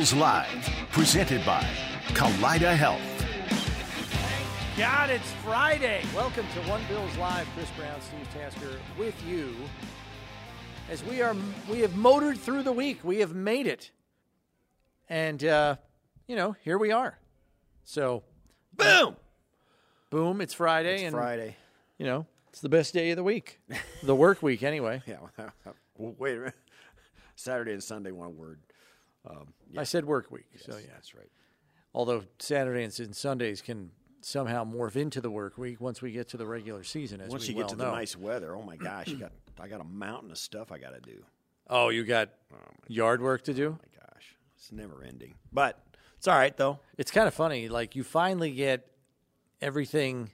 This is One Bills Live, presented by Kaleida Health. God, it's Friday. Welcome to One Bills Live. Chris Brown, Steve Tasker with you. As we are, we have motored through the week. We have made it, and uh, you know, here we are. So, Boom! boom! It's Friday, It's and Friday. you know, it's the best day of the week, the work week, anyway. Yeah. well, wait a minute. Saturday and Sunday, one word. Um, I said work week, so yeah. that's right. Although Saturdays and Sundays can somehow morph into the work week once we get to the regular season. As Once you get to know. the nice weather, oh my gosh, you got I got a mountain of stuff I got to do. Oh, you got yard work to do. Oh My gosh, it's never ending. But it's all right though. It's kind of funny. Like you finally get everything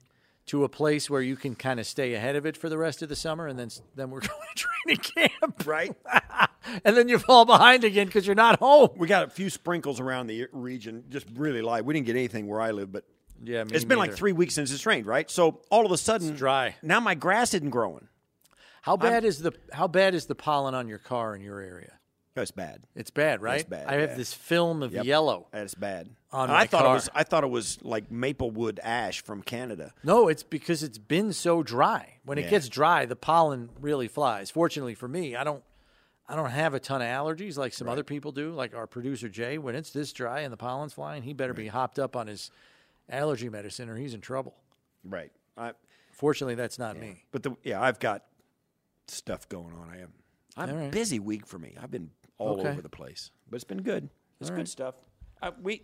to a place where you can kind of stay ahead of it for the rest of the summer, and then then we're going to training camp, Right. and then you fall behind again because you're not home. we got a few sprinkles around the region, just really light. We didn't get anything where I live, but Yeah, it's been like three weeks since it's rained, right? So all of a sudden, It's dry. Now my grass isn't growing. How bad is the how bad is the pollen on your car in your area? That's bad. It's bad, right? bad, I have yeah. this film of Yep. yellow. That's bad. On I thought car. it was. I thought it was like maplewood ash from Canada. No, it's because it's been so dry. When it gets dry, the pollen really flies. Fortunately for me, I don't I don't have a ton of allergies like some other people do, like our producer Jay. When it's this dry and the pollen's flying, he better be hopped up on his allergy medicine or he's in trouble. Right. I, Fortunately, that's not me. But the yeah, I've got stuff going on. I am. I'm All right. busy week for me. I've been all Okay. over the place, but it's been good. It's good right. stuff. Uh, we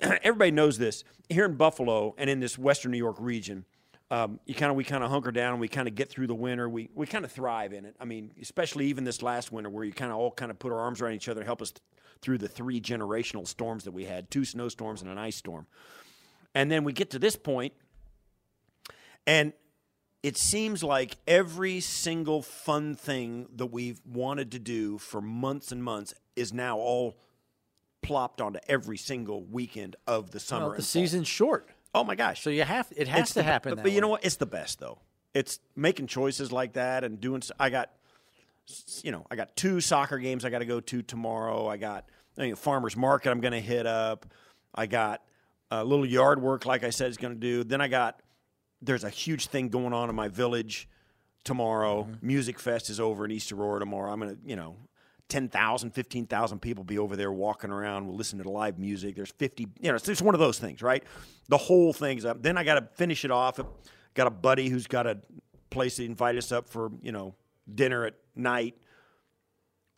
everybody knows this here in Buffalo and in this Western New York region. Um, you kind of we kind of hunker down and we kind of get through the winter. We we kind of thrive in it. I mean, especially even this last winter where you kind of all kind of put our arms around each other and help us th- through the three generational storms that we had: two snowstorms and an ice storm. And then we get to this point, and it seems like every single fun thing that we've wanted to do for months and months is now all plopped onto every single weekend of the summer. Well, the season's short, Oh my gosh! so you have it has It's to the- happen. But, but you know what? It's the best though. It's making choices like that and doing. I got, you know, I got two soccer games I got to go to tomorrow. I got you know, farmers market I'm going to hit up. I got a little yard work, like I said, is going to do. Then I got there's a huge thing going on in my village tomorrow. Mm-hmm. Music Fest is over in East Aurora tomorrow. I'm going to, you know, 10,000, 15,000 people be over there walking around. We'll listen to the live music. There's 50, you know, it's just one of those things, right? The whole thing's up. Then I got to finish it off. Got a buddy who's got a place to invite us up for, you know, dinner at night.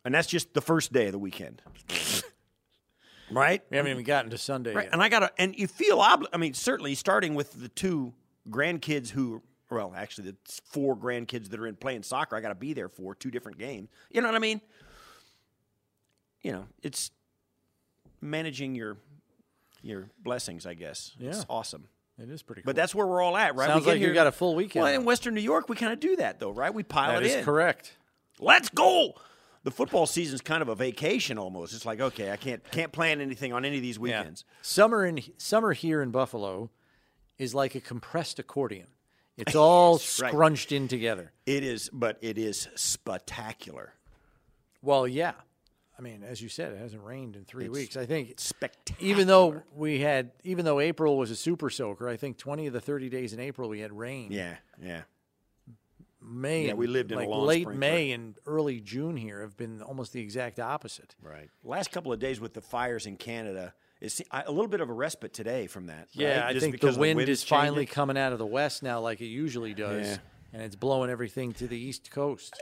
And that's just the first day of the weekend. right? we haven't even gotten to Sunday Right. yet. And I got to, and you feel obli- I mean, certainly starting with the two grandkids who, well, actually, the four grandkids that are in playing soccer, I got to be there for two different games. You know what I mean? You know, it's managing your your blessings, I guess. It's awesome. It is pretty. Cool. But that's where we're all at, right? Sounds we like you got a full weekend. Well, in Western New York, we kind of do that, though, right? We pile that it is in. correct. Let's go. The football season's kind of a vacation almost. It's like, okay, I can't can't plan anything on any of these Yeah. weekends. Summer in summer here in Buffalo is like a compressed accordion. It's all Yes, right. scrunched in together. It is, but it is spectacular. Well, yeah. I mean, as you said, it hasn't rained in three weeks. I think Spectacular. even though we had, even though April was a super soaker, I think twenty of the thirty days in April we had rain. Yeah, yeah. May, Yeah, we lived in a like late sprinkler. May and early June here have been almost the exact opposite. Right. Last couple of days with the fires in Canada, it's a little bit of a respite today from that. Yeah, right? I Just think the because wind wind's is finally coming out of the west now, like it usually does, Yeah. and it's blowing everything to the east coast.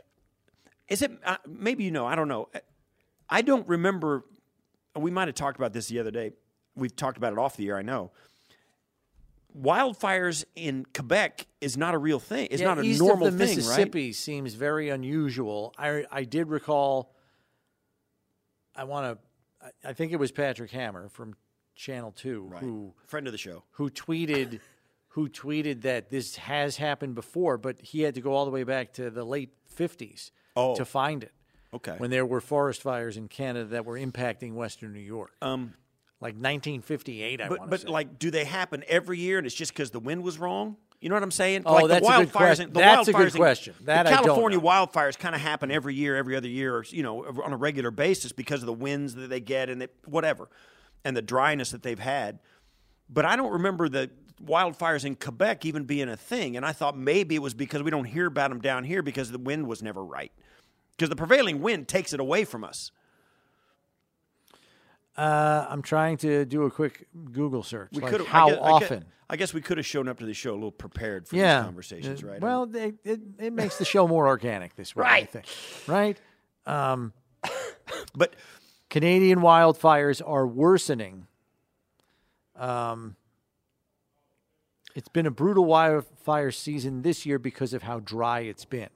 Is it? Uh, maybe you know. I don't know. I don't remember. We might have talked about this the other day. We've talked about it off the air. I know. Wildfires in Quebec is not a real thing. It's Yeah, not a east normal of the thing, Mississippi seems very unusual. I I did recall. I want to. I, I think it was Patrick Hammer from Channel Two right? who Friend of the show. who tweeted who tweeted that this has happened before, but he had to go all the way back to the late fifties Oh. to find it. Okay. When there were forest fires in Canada that were impacting Western New York, um, like 1958, I but want to but say. like, do they happen every year? And it's just because the wind was wrong. You know what I'm saying? Oh, like that's the a good wildfires. que- in- the that's a good wildfires in- question. That the I don't California know. wildfires kind of happen every year, every other year, or you know, on a regular basis because of the winds that they get and it, whatever, and the dryness that they've had. But I don't remember the wildfires in Quebec even being a thing, and I thought maybe it was because we don't hear about them down here because the wind was never right. Because the prevailing wind takes it away from us. Uh, I'm trying to do a quick Google search. We like how I guess, I often? guess, I guess we could have shown up to the show a little prepared for yeah. these conversations, Uh, right? Well, they, it, it makes the show more organic this way, I Right. think. Right? Um, but Canadian wildfires are worsening. Um, it's been a brutal wildfire season this year because of how dry it's been.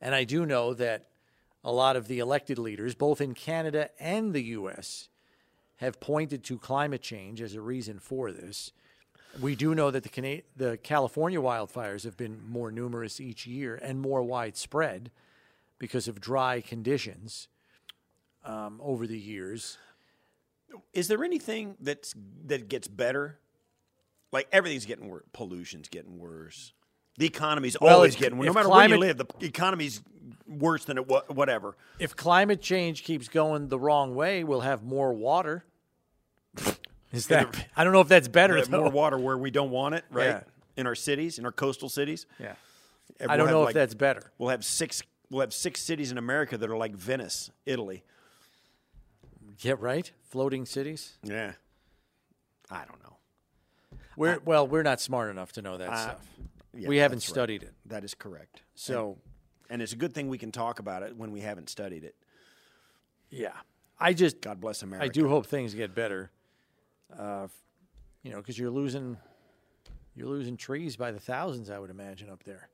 And I do know that a lot of the elected leaders, both in Canada and the U.S., have pointed to climate change as a reason for this. We do know that the, the California wildfires have been more numerous each year and more widespread because of dry conditions um, over the years. is there anything that's that gets better? Like everything's getting worse. Pollution's getting worse. The economy's Well, always getting worse. No matter where you live, the economy's worse than it was. Whatever. If climate change keeps going the wrong way, we'll have more water. Is that? I don't know if that's better. More water where we don't want it, right? Yeah. In our cities, in our coastal cities. Yeah. And I we'll don't know if that's better. We'll have six. We'll have six cities in America that are like Venice, Italy. Yeah, right. Floating cities. Yeah. I don't know. We're well, we're not smart enough to know that Uh, stuff. Yeah, we haven't that's right. studied it, That is correct. so And it's a good thing we can talk about it when we haven't studied it. yeah. I just God bless America. I do hope things get better. Uh, you know, because you're losing you're losing trees by the thousands. I would imagine up there.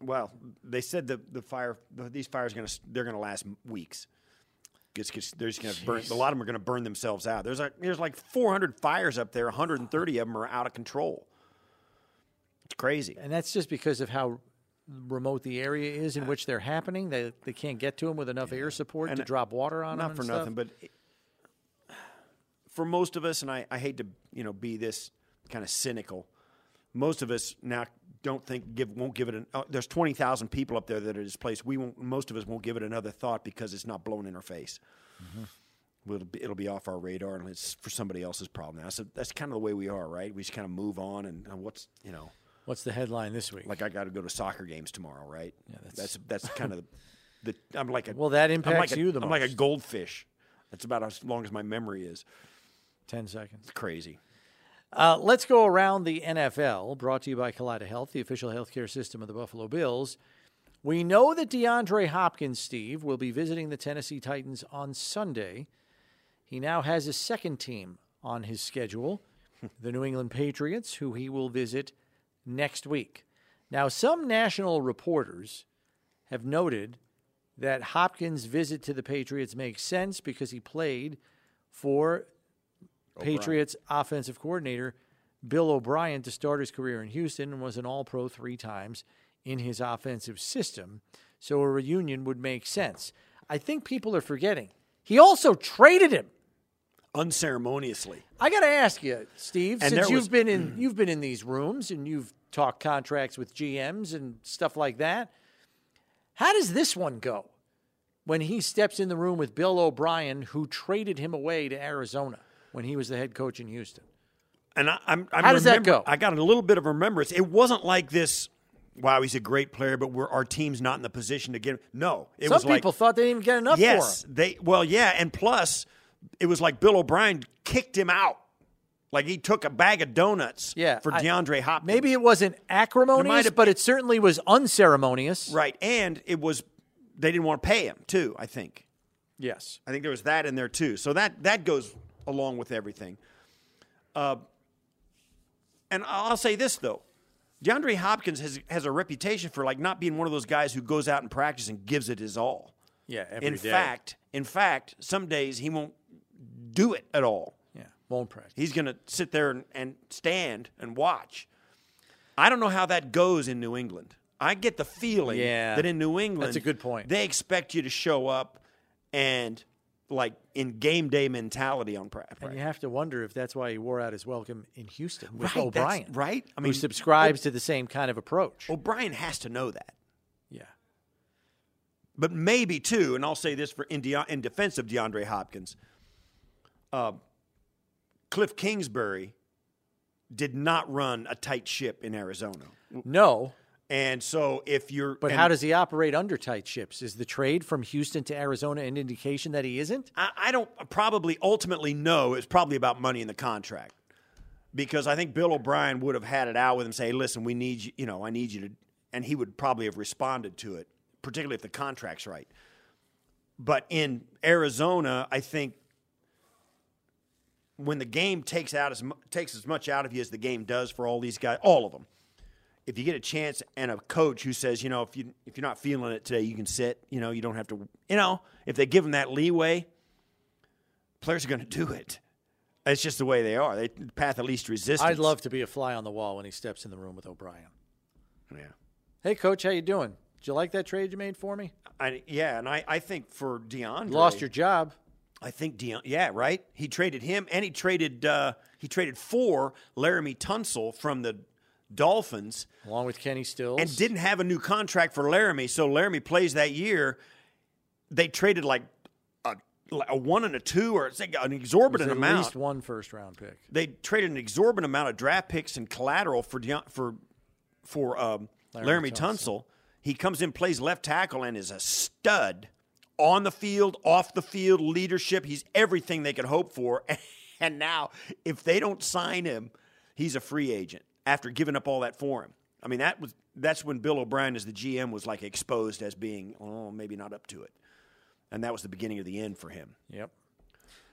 Well, they said the the fire the, these fires are going to they're going to last weeks. It's, they're just going to burn. A lot of them are going to burn themselves out. There's like there's like 400 fires up there. 130 of them are out of control. It's crazy. And that's just because of how remote the area is in which they're happening. They they can't get to them with enough air support And to drop water on them. Not for stuff. nothing, but it- for most of us, and I, I hate to you know be this kind of cynical. Most of us now don't think give won't give it an. Uh, there's 20,000 people up there that are displaced. We won't. Most of us won't give it another thought because it's not blown in our face. Mm-hmm. It'll be, it'll be off our radar, and it's for somebody else's problem now. So that's kind of the way we are, right? We just kind of move on, and, and what's you know, What's the headline this week? like I got to go to soccer games tomorrow, right? Yeah, that's- that's that's, kind of the, the. I'm like a Well, that I'm like impacts a- you the I'm like a goldfish. That's about as long as my memory is. Ten seconds. It's crazy. Uh, let's go around the NFL, brought to you by Kaleida Health, the official healthcare system of the Buffalo Bills. We know that DeAndre Hopkins, Steve, will be visiting the Tennessee Titans on Sunday. He now has a second team on his schedule, the New England Patriots, who he will visit next week. Now, some national reporters have noted that Hopkins' visit to the Patriots makes sense because he played for Patriots offensive coordinator Bill O'Brien to start his career in Houston and was an all pro three times in his offensive system. So a reunion would make sense. I think people are forgetting. He also traded him. Unceremoniously. I got to ask you, Steve, And since you've was- been in you've been in these rooms and you've talked contracts with GMs and stuff like that. How does this one go? When he steps in the room with Bill O'Brien, who traded him away to Arizona when he was the head coach in Houston. And I, I'm, I'm How does that go? I got a little bit of remembrance. It wasn't like this. Wow, he's a great player, but we're, our team's not in the position to get him. No, it Some was like people thought they didn't even get enough yes, for him. they well, yeah, and plus, it was like Bill O'Brien kicked him out, like he took a bag of donuts. Yeah, for I- DeAndre Hopkins. Maybe it wasn't acrimonious, have but it certainly was unceremonious. right, and it was they didn't want to pay him too. I think. Yes. I think there was that in there too. So that that goes along with everything. Uh, and I'll say this though, DeAndre Hopkins has has a reputation for like not being one of those guys who goes out and practice and gives it his all. Yeah. Every in day. fact, in fact, some days he won't do it at all. yeah, won't practice. He's going to sit there and, and stand and watch. I don't know how that goes in New England. I get the feeling Yeah. that in New England, That's a good point. They expect you to show up and like in game day mentality on practice. And you have to wonder if that's why he wore out his welcome in Houston with Right, O'Brien, right? I mean, who subscribes to the same kind of approach. O'Brien has to know that. yeah, But maybe too, and I'll say this for in, De- in defense of DeAndre Hopkins, uh, Cliff Kingsbury did not run a tight ship in Arizona, no. and so if you're, But how does he operate under tight ships? Is the trade from Houston to Arizona an indication that he isn't? I, I don't probably ultimately know it's probably about money in the contract because I think Bill O'Brien would have had it out with him, say, "Listen, we need you. You know, I need you to," and he would probably have responded to it, particularly if the contract's right. But in Arizona, I think when the game takes out as takes as much out of you as the game does for all these guys, all of them. If you get a chance and a coach who says, you know, if you if you're not feeling it today, you can sit. You know, you don't have to. You know, if they give them that leeway, players are going to do it. It's just the way they are. They the path of least resistance. I'd love to be a fly on the wall when he steps in the room with O'Brien. Yeah. Hey, coach, how you doing? Did you like that trade you made for me? I, yeah, and I, I think for DeAndre, Lost your job. I think Deion, yeah, right. He traded him, and he traded uh, he traded for Laremy Tunsil from the Dolphins, along with Kenny Stills. and didn't have a new contract for Laremy. So Laremy plays that year. They traded like a, a one and a two, or like an exorbitant at amount. At least one first round pick. they traded an exorbitant amount of draft picks and collateral for Deon- for for um, Laremy Laremy, Tunsil. Tunsil. He comes in, plays left tackle, and is a stud on the field, off the field, leadership. He's everything they could hope for. And now, if they don't sign him, he's a free agent after giving up all that for him. I mean, that was that's when Bill O'Brien, as the GM, was like exposed as being, oh, maybe not up to it, and that was the beginning of the end for him. Yep.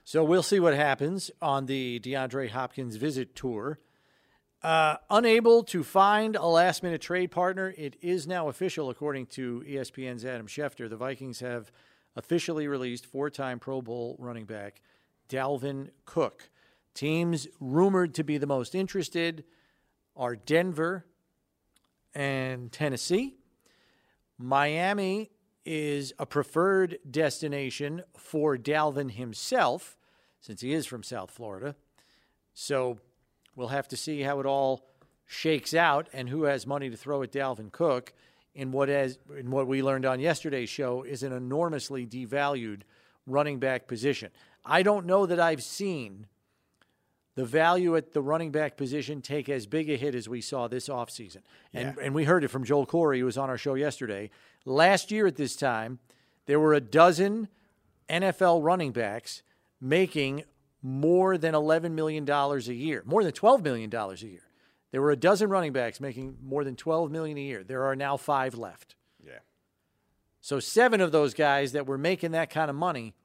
So we'll see what happens on the DeAndre Hopkins visit tour. Uh, unable to find a last minute trade partner, it is now official, according to ESPN's Adam Schefter. The Vikings have officially released four time Pro Bowl running back Dalvin Cook. Teams rumored to be the most interested are Denver and Tennessee. Miami is a preferred destination for Dalvin himself, since he is from South Florida. So we'll have to see how it all shakes out and who has money to throw at Dalvin Cook in what has in what we learned on yesterday's show is an enormously devalued running back position. I don't know that I've seen the value at the running back position take as big a hit as we saw this offseason. And, and we heard it from Joel Corry, who was on our show yesterday. Last year at this time, there were a dozen NFL running backs making more than $11 million a year, more than $12 million a year. There were a dozen running backs making more than 12 million a year. There are now five left. Yeah. So seven of those guys that were making that kind of money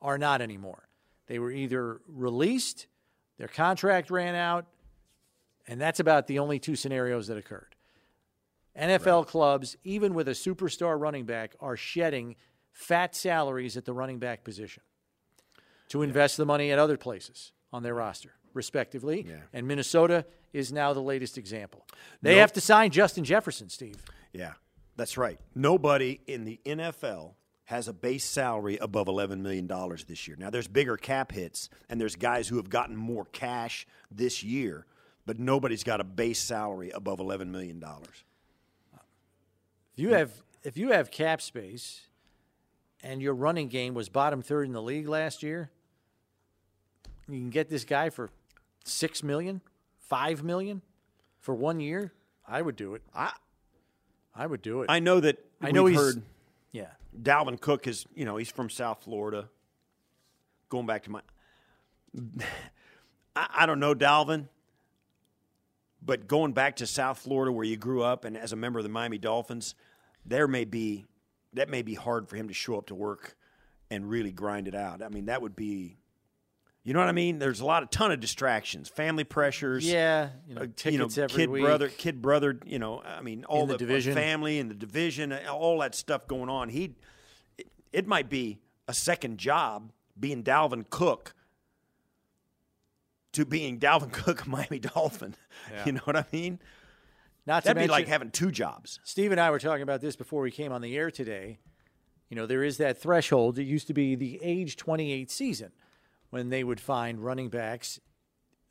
are not anymore. They were either released, their contract ran out, and that's about the only two scenarios that occurred. NFL clubs, even with a superstar running back, are shedding fat salaries at the running back position to invest the money at other places on their roster, respectively. Yeah. And Minnesota is now the latest example. They have to sign Justin Jefferson, Steve. Yeah, that's right. Nobody in the NFL has a base salary above $11 million this year. Now, there's bigger cap hits, and there's guys who have gotten more cash this year, but nobody's got a base salary above $11 million. If you have if you have cap space and your running game was bottom third in the league last year, you can get this guy for six million, five million for one year. I would do it. I, I would do it. I know that I know he's heard yeah. Dalvin Cook is, you know, he's from South Florida. Going back to my, I, I don't know Dalvin, but going back to South Florida where you grew up and as a member of the Miami Dolphins, there may be that may be hard for him to show up to work and really grind it out. I mean, that would be, you know what I mean? There's a lot, of ton of distractions, family pressures Yeah, you know, uh, tickets you know, every kid week. brother, kid brother. You know, I mean, all the the, division. family and the division, uh, all that stuff going on. He, it, it might be a second job being Dalvin Cook to being Dalvin Cook, Miami Dolphin. You know what I mean? Not to That'd be like having two jobs. Steve and I were talking about this before we came on the air today. You know, there is that threshold. It used to be the age 28 season when they would find running backs,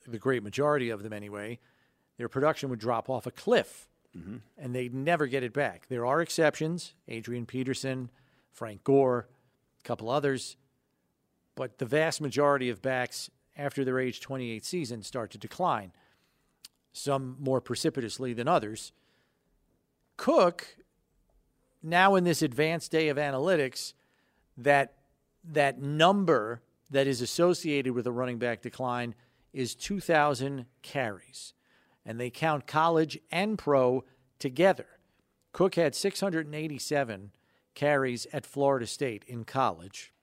the great majority of them anyway, their production would drop off a cliff mm-hmm. and they'd never get it back. There are exceptions Adrian Peterson, Frank Gore, a couple others, but the vast majority of backs after their age 28 season start to decline, some more precipitously than others. Cook, now in this advanced day of analytics, that that number that is associated with a running back decline is 2,000 carries. And they count college and pro together. Cook had 687 carries at Florida State in college.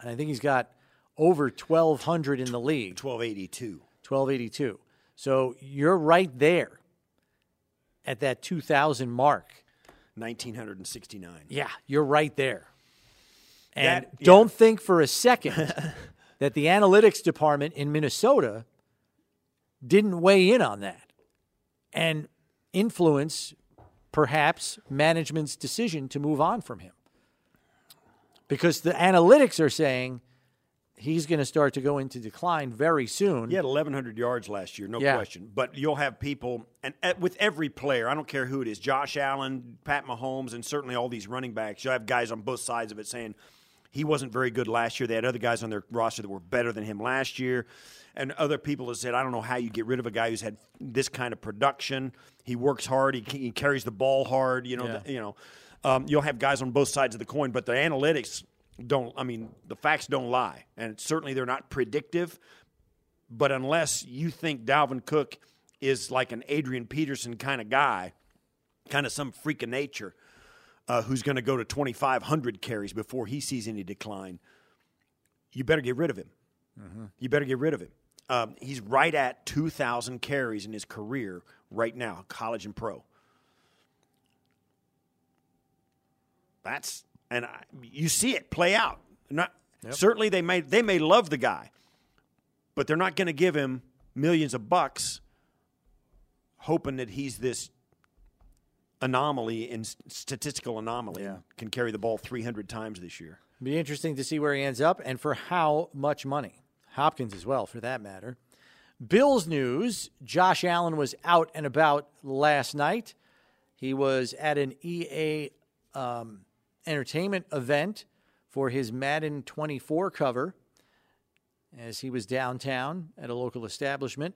And I think he's got over 1,200 in the league. 1282. 1282. So you're right there at that 2,000 mark. 1969. Yeah, you're right there. And That- yeah. don't think for a second that the analytics department in Minnesota didn't weigh in on that and influence perhaps management's decision to move on from him. Because the analytics are saying he's going to start to go into decline very soon. He had 1,100 yards last year, no Yeah. question. But you'll have people, and with every player, I don't care who it is, Josh Allen, Pat Mahomes, and certainly all these running backs, you'll have guys on both sides of it saying he wasn't very good last year. They had other guys on their roster that were better than him last year. And other people have said, I don't know how you get rid of a guy who's had this kind of production. He works hard. He, he carries the ball hard. You know, Yeah. the- you know. Um, you'll have guys on both sides of the coin, but the analytics don't. I mean, the facts don't lie, and certainly they're not predictive. But unless you think Dalvin Cook is like an Adrian Peterson kind of guy, kind of some freak of nature, uh, who's going to go to 2,500 carries before he sees any decline, you better get rid of him. You better get rid of him. Um, he's right at 2,000 carries in his career right now, college and pro. That's and I, you see it play out. Not certainly they may they may love the guy, but they're not going to give him millions of bucks, hoping that he's this anomaly and statistical anomaly and can carry the ball 300 times this year. Be interesting to see where he ends up and for how much money. Hopkins as well, for that matter. Bills news Josh Allen was out and about last night. He was at an EA um, entertainment event for his Madden 24 cover as he was downtown at a local establishment,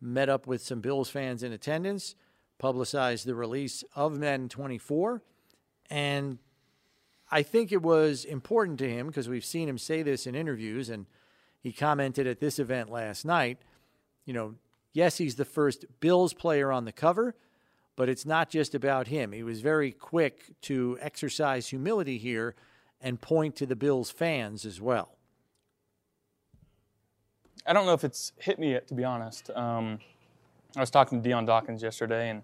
met up with some Bills fans in attendance, publicized the release of Madden 24, and I think it was important to him because we've seen him say this in interviews, and he commented at this event last night. You know, yes, he's the first Bills player on the cover, but it's not just about him. He was very quick to exercise humility here and point to the Bills fans as well. I don't know if it's hit me yet, to be honest. Um, I was talking to Dion Dawkins yesterday, and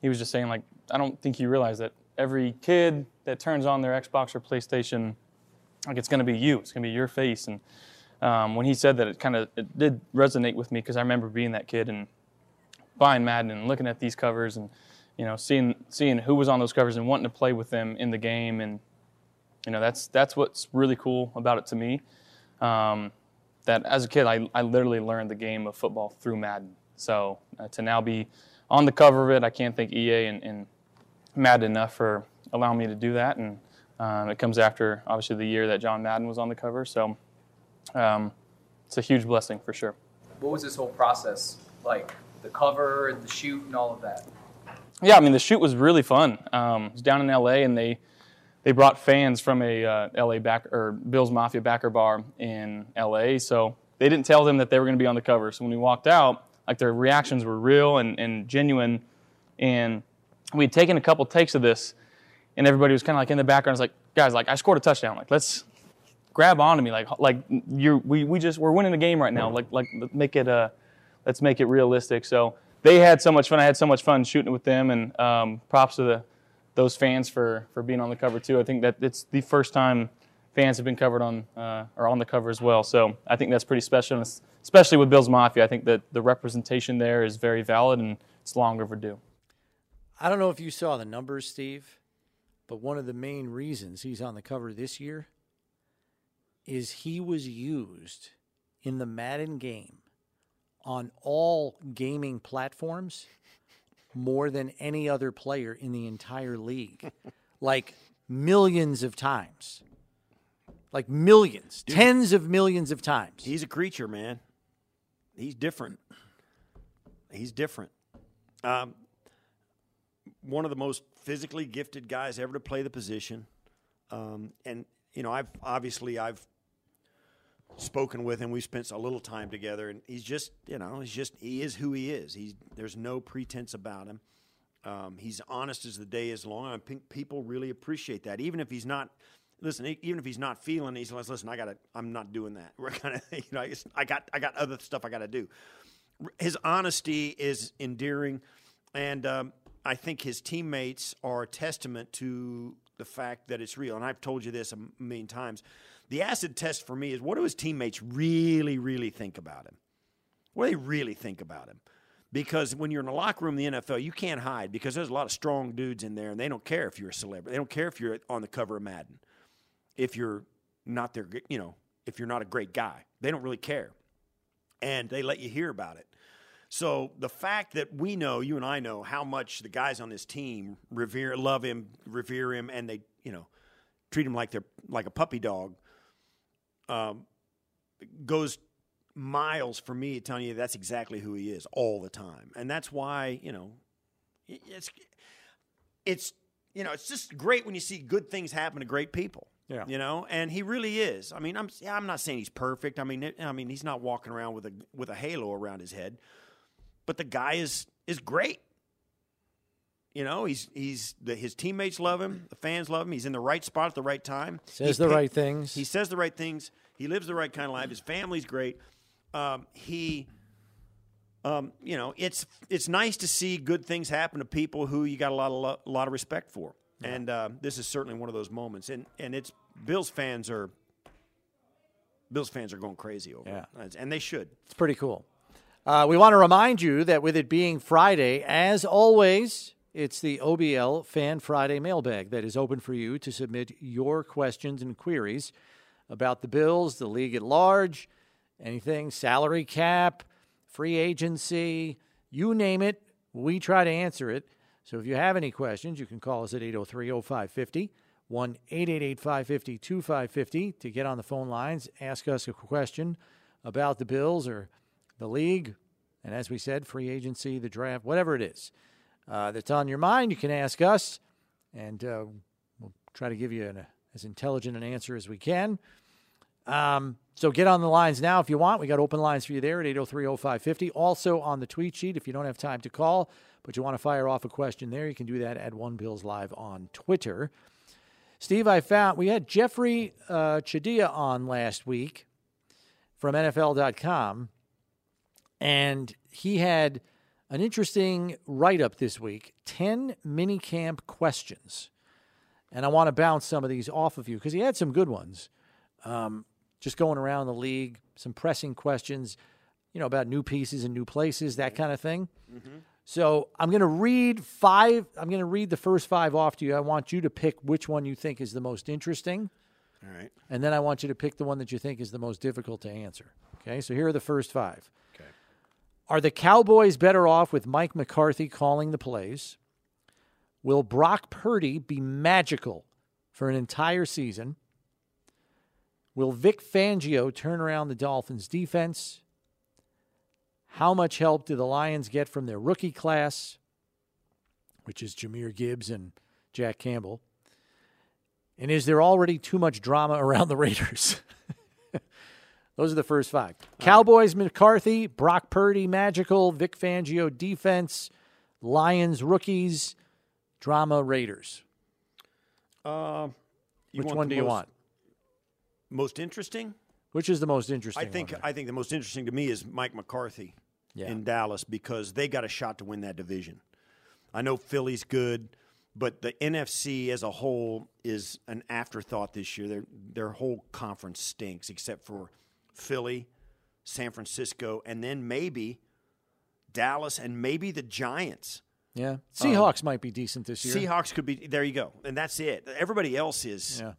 he was just saying, like, I don't think you realize that every kid that turns on their Xbox or PlayStation, like, it's going to be you. It's going to be your face. And um, when he said that, it kind of it did resonate with me because I remember being that kid and buying Madden and looking at these covers and you know seeing seeing who was on those covers and wanting to play with them in the game and you know that's that's what's really cool about it to me. Um, that as a kid, I, I literally learned the game of football through Madden. So uh, to now be on the cover of it, I can't thank EA and, and Madden enough for allowing me to do that. And um, it comes after obviously the year that John Madden was on the cover. So um, it's a huge blessing for sure. What was this whole process like? The cover and the shoot and all of that. Yeah, I mean the shoot was really fun. Um, it was down in LA, and they they brought fans from a uh, LA back or Bills Mafia backer bar in LA. So they didn't tell them that they were going to be on the cover. So when we walked out, like their reactions were real and, and genuine, and we'd taken a couple takes of this, and everybody was kind of like in the background. was like, guys, like I scored a touchdown. Like let's grab onto me. Like like you're we we just we're winning the game right now. Like like make it uh let's make it realistic. So they had so much fun. I had so much fun shooting with them, and um, props to the those fans for for being on the cover too. I think that it's the first time fans have been covered on uh, or on the cover as well. So I think that's pretty special, especially with Bills Mafia. I think that the representation there is very valid and it's long overdue. I don't know if you saw the numbers, Steve, but one of the main reasons he's on the cover this year is he was used in the Madden game on all gaming platforms more than any other player in the entire league. like millions of times. Like millions, tens of millions of times. He's a creature, man. He's different. He's different. Um, one of the most physically gifted guys ever to play the position. Um, and you know, I've obviously I've spoken with him. We spent a little time together, and he's just you know he's just he is who he is. He's there's no pretense about him. Um, he's honest as the day is long. I think people really appreciate that, even if he's not. Listen, even if he's not feeling, he's like, listen, I got to. I'm not doing that. We're kind of, you know, I got, I got other stuff I got to do. His honesty is endearing, and um, I think his teammates are a testament to the fact that it's real. And I've told you this a million times. The acid test for me is what do his teammates really, really think about him? What do they really think about him? Because when you're in the locker room in the NFL, you can't hide because there's a lot of strong dudes in there, and they don't care if you're a celebrity. They don't care if you're on the cover of Madden, if you're not their, you know, if you're not a great guy. They don't really care, and they let you hear about it. So the fact that we know, you and I know, how much the guys on this team revere, love him, revere him, and they, you know, treat him like they're like a puppy dog, um, goes miles for me telling you that's exactly who he is all the time, and that's why you know, it's it's you know it's just great when you see good things happen to great people. Yeah. you know, and he really is. I mean, I'm yeah, I'm not saying he's perfect. I mean, it, I mean he's not walking around with a with a halo around his head, but the guy is is great. You know, he's he's the, his teammates love him, the fans love him. He's in the right spot at the right time. Says He's the picked- right things. He says the right things. He lives the right kind of life. His family's great. Um, he, um, you know, it's it's nice to see good things happen to people who you got a lot of lo- a lot of respect for. And uh, this is certainly one of those moments. And and it's Bills fans are Bills fans are going crazy over Yeah. it, and they should. It's pretty cool. Uh, we want to remind you that with it being Friday, as always, it's the OBL Fan Friday mailbag that is open for you to submit your questions and queries about the Bills, the league at large, anything, salary cap, free agency, you name it, we try to answer it. So if you have any questions, you can call us at 803 0550, 1 888 550 2550 to get on the phone lines, ask us a question about the Bills or the league, and as we said, free agency, the draft, whatever it is uh, that's on your mind, you can ask us, and uh, we'll try to give you an, as intelligent an answer as we can. Um, so get on the lines now if you want. We got open lines for you there at 803 0550. Also on the tweet sheet, if you don't have time to call, but you want to fire off a question there, you can do that at One Bills Live on Twitter. Steve, I found we had Jeffri uh, Chadiha on last week from NFL.com, and he had an interesting write up this week 10 minicamp questions. And I want to bounce some of these off of you because he had some good ones. Um, just going around the league, some pressing questions, you know, about new pieces and new places, that mm-hmm. kind of thing. Mm-hmm. So I'm going to read five. I'm going to read the first five off to you. I want you to pick which one you think is the most interesting. All right. And then I want you to pick the one that you think is the most difficult to answer. Okay, so here are the first five. Okay. Are the Cowboys better off with Mike McCarthy calling the plays? Will Brock Purdy be magical for an entire season? Will Vic Fangio turn around the Dolphins' defense? How much help do the Lions get from their rookie class, which is Jahmyr Gibbs and Jack Campbell? And is there already too much drama around the Raiders? Those are the first five. Cowboys, McCarthy, Brock Purdy, Magical, Vic Fangio, defense, Lions, rookies, drama, Raiders. Uh, Which one do you most- want? Most interesting? Which is the most interesting? I think? I think the most interesting to me is Mike McCarthy Yeah. in Dallas because they got a shot to win that division. I know Philly's good, but the NFC as a whole is an afterthought this year. Their their whole conference stinks except for Philly, San Francisco, and then maybe Dallas and maybe the Giants. Yeah. Um, Seahawks might be decent this year. Seahawks could be there. You go, and that's it. Everybody else is Yeah.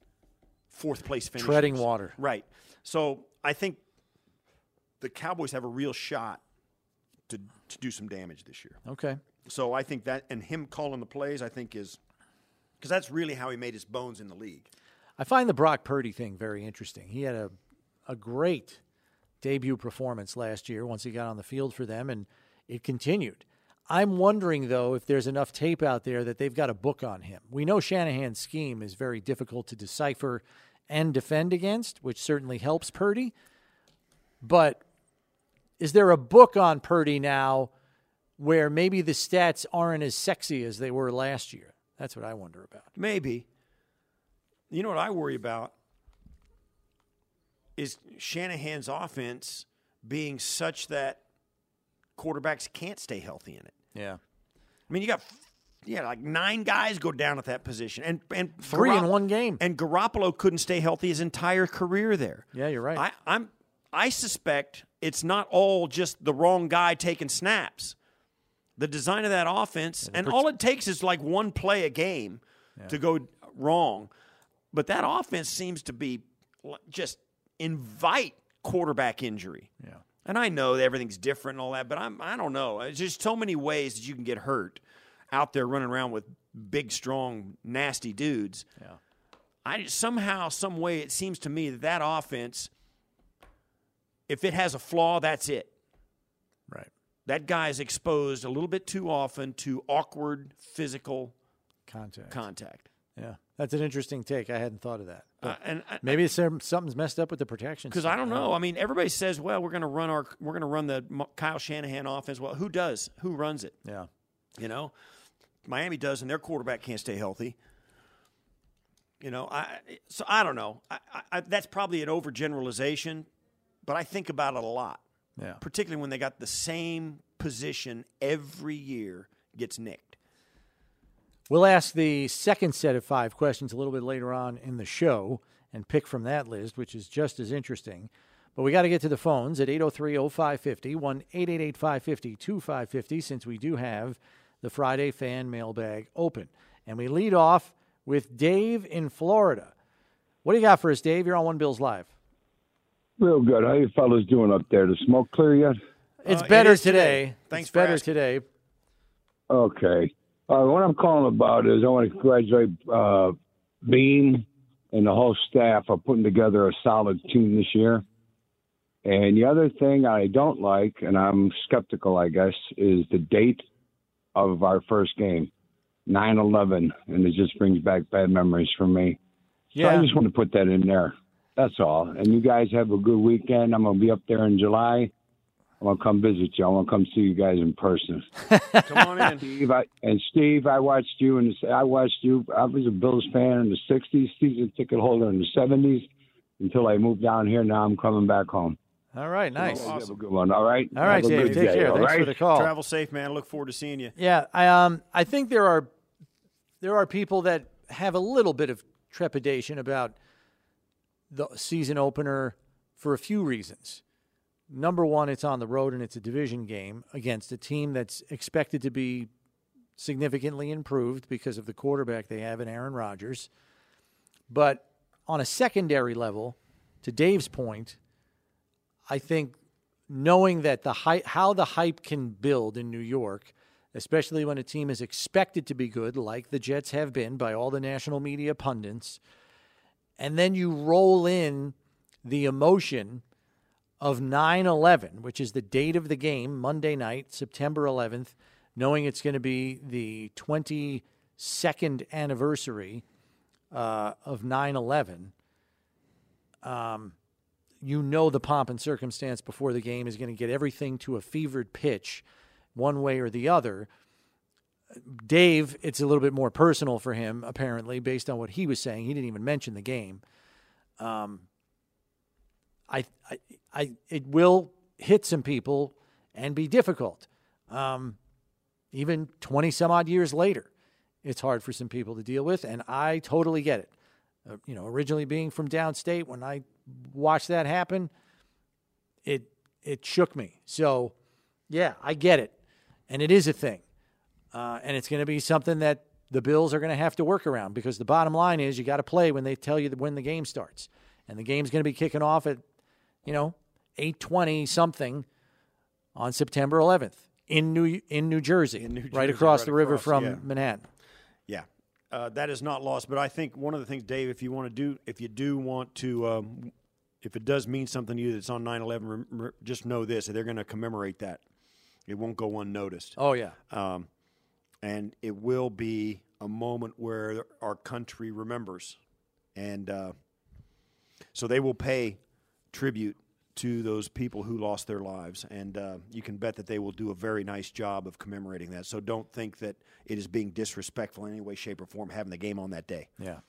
Fourth place finish. Treading water. Right. So I think the Cowboys have a real shot to to do some damage this year. Okay. So I think that and him calling the plays, I think is because that's really how he made his bones in the league. I find the Brock Purdy thing very interesting. He had a a great debut performance last year once he got on the field for them, and it continued. I'm wondering though if there's enough tape out there that they've got a book on him. We know Shanahan's scheme is very difficult to decipher and defend against, which certainly helps Purdy. But is there a book on Purdy now where maybe the stats aren't as sexy as they were last year? That's what I wonder about. Maybe. You know what I worry about is Shanahan's offense being such that quarterbacks can't stay healthy in it. Yeah. I mean, you got yeah, like nine guys go down at that position, and and Three in one game. And Garoppolo couldn't stay healthy his entire career there. Yeah, you're right. I, I'm I suspect it's not all just the wrong guy taking snaps. The design of that offense, and all it takes is like one play a game to go wrong. But that offense seems to be l- just invite quarterback injury. Yeah. And I know that everything's different and all that, but I'm I don't know. It's just so many ways that you can get hurt out there running around with big, strong, nasty dudes. Yeah. I somehow, some way, it seems to me that that offense, if it has a flaw, that's it. Right. That guy is exposed a little bit too often to awkward physical Contact. contact. yeah. That's an interesting take. I hadn't thought of that. Uh, and I- Maybe it's something's messed up with the protection. Because I don't know. I mean, everybody says, "Well, we're going to run our, we're going to run the Kyle Shanahan offense." Well, who does? Who runs it? Yeah. You know, Miami does, and their quarterback can't stay healthy. You know, I so I don't know. I, I, that's probably an overgeneralization, but I think about it a lot, Yeah. particularly when they got the same position every year gets nicked. We'll ask the second set of five questions a little bit later on in the show and pick from that list, which is just as interesting. But we got to get to the phones at 803 0550, 1 888 550 2550, since we do have the Friday fan mailbag open. And we lead off with Dave in Florida. What do you got for us, Dave? You're on One Bills Live. Real good. How you fellas doing up there? The smoke clear yet? It's Uh, better is today. today. Thanks it's for better asking. today. Okay. Uh, what I'm calling about is I want to congratulate uh, Beane and the whole staff for putting together a solid team this year. And the other thing I don't like, and I'm skeptical, I guess, is the date of our first game, 9/11, and it just brings back bad memories for me. Yeah. So. I just want to put that in there. That's all. And you guys have a good weekend. I'm gonna be up there in July. I want to come visit you. I want to come see you guys in person. Come on in. Steve, I, and Steve, I watched you in the, I watched you. I was a Bills fan in the '60s, season ticket holder in the '70s, until I moved down here. Now I'm coming back home. All right, nice. You guys Have a good one. All right. All right, Have a Dave. good Take day, care. all Thanks for the call. Travel safe, man. I look forward to seeing you. Yeah, I um I think there are there are people that have a little bit of trepidation about the season opener for a few reasons. Number one, it's on the road and it's a division game against a team that's expected to be significantly improved because of the quarterback they have in Aaron Rodgers. But on a secondary level, to Dave's point, I think knowing that the hype, how the hype can build in New York, especially when a team is expected to be good, like the Jets have been by all the national media pundits, and then you roll in the emotion of 9 11, which is the date of the game, Monday night, September 11th, knowing it's going to be the 22nd anniversary uh, of 9 11 you know the pomp and circumstance before the game is going to get everything to a fevered pitch one way or the other. Dave, it's a little bit more personal for him, apparently, based on what he was saying. He didn't even mention the game. Um, I, I, I, it will hit some people and be difficult. Um, even 20 some odd years later, it's hard for some people to deal with, and I totally get it. Uh, you know, originally being from downstate, when I watched that happen, it it shook me. So, yeah, I get it, and it is a thing. uh, and it's going to be something that the Bills are going to have to work around because the bottom line is you got to play when they tell you when the game starts, and the game's going to be kicking off at, you know, eight twenty something on September 11th in New in New Jersey, In New right across right the river across, from yeah. Manhattan. Yeah, uh, that is not lost. But I think one of the things, Dave, if you want to do, if you do want to, um, if it does mean something to you that's on 9/11, rem- rem- just know this: they're going to commemorate that. It won't go unnoticed, Oh yeah, um, and it will be a moment where our country remembers, and uh, so they will pay tribute to those people who lost their lives, and uh, you can bet that they will do a very nice job of commemorating that. So don't think that it is being disrespectful in any way, shape, or form having the game on that day. yeah.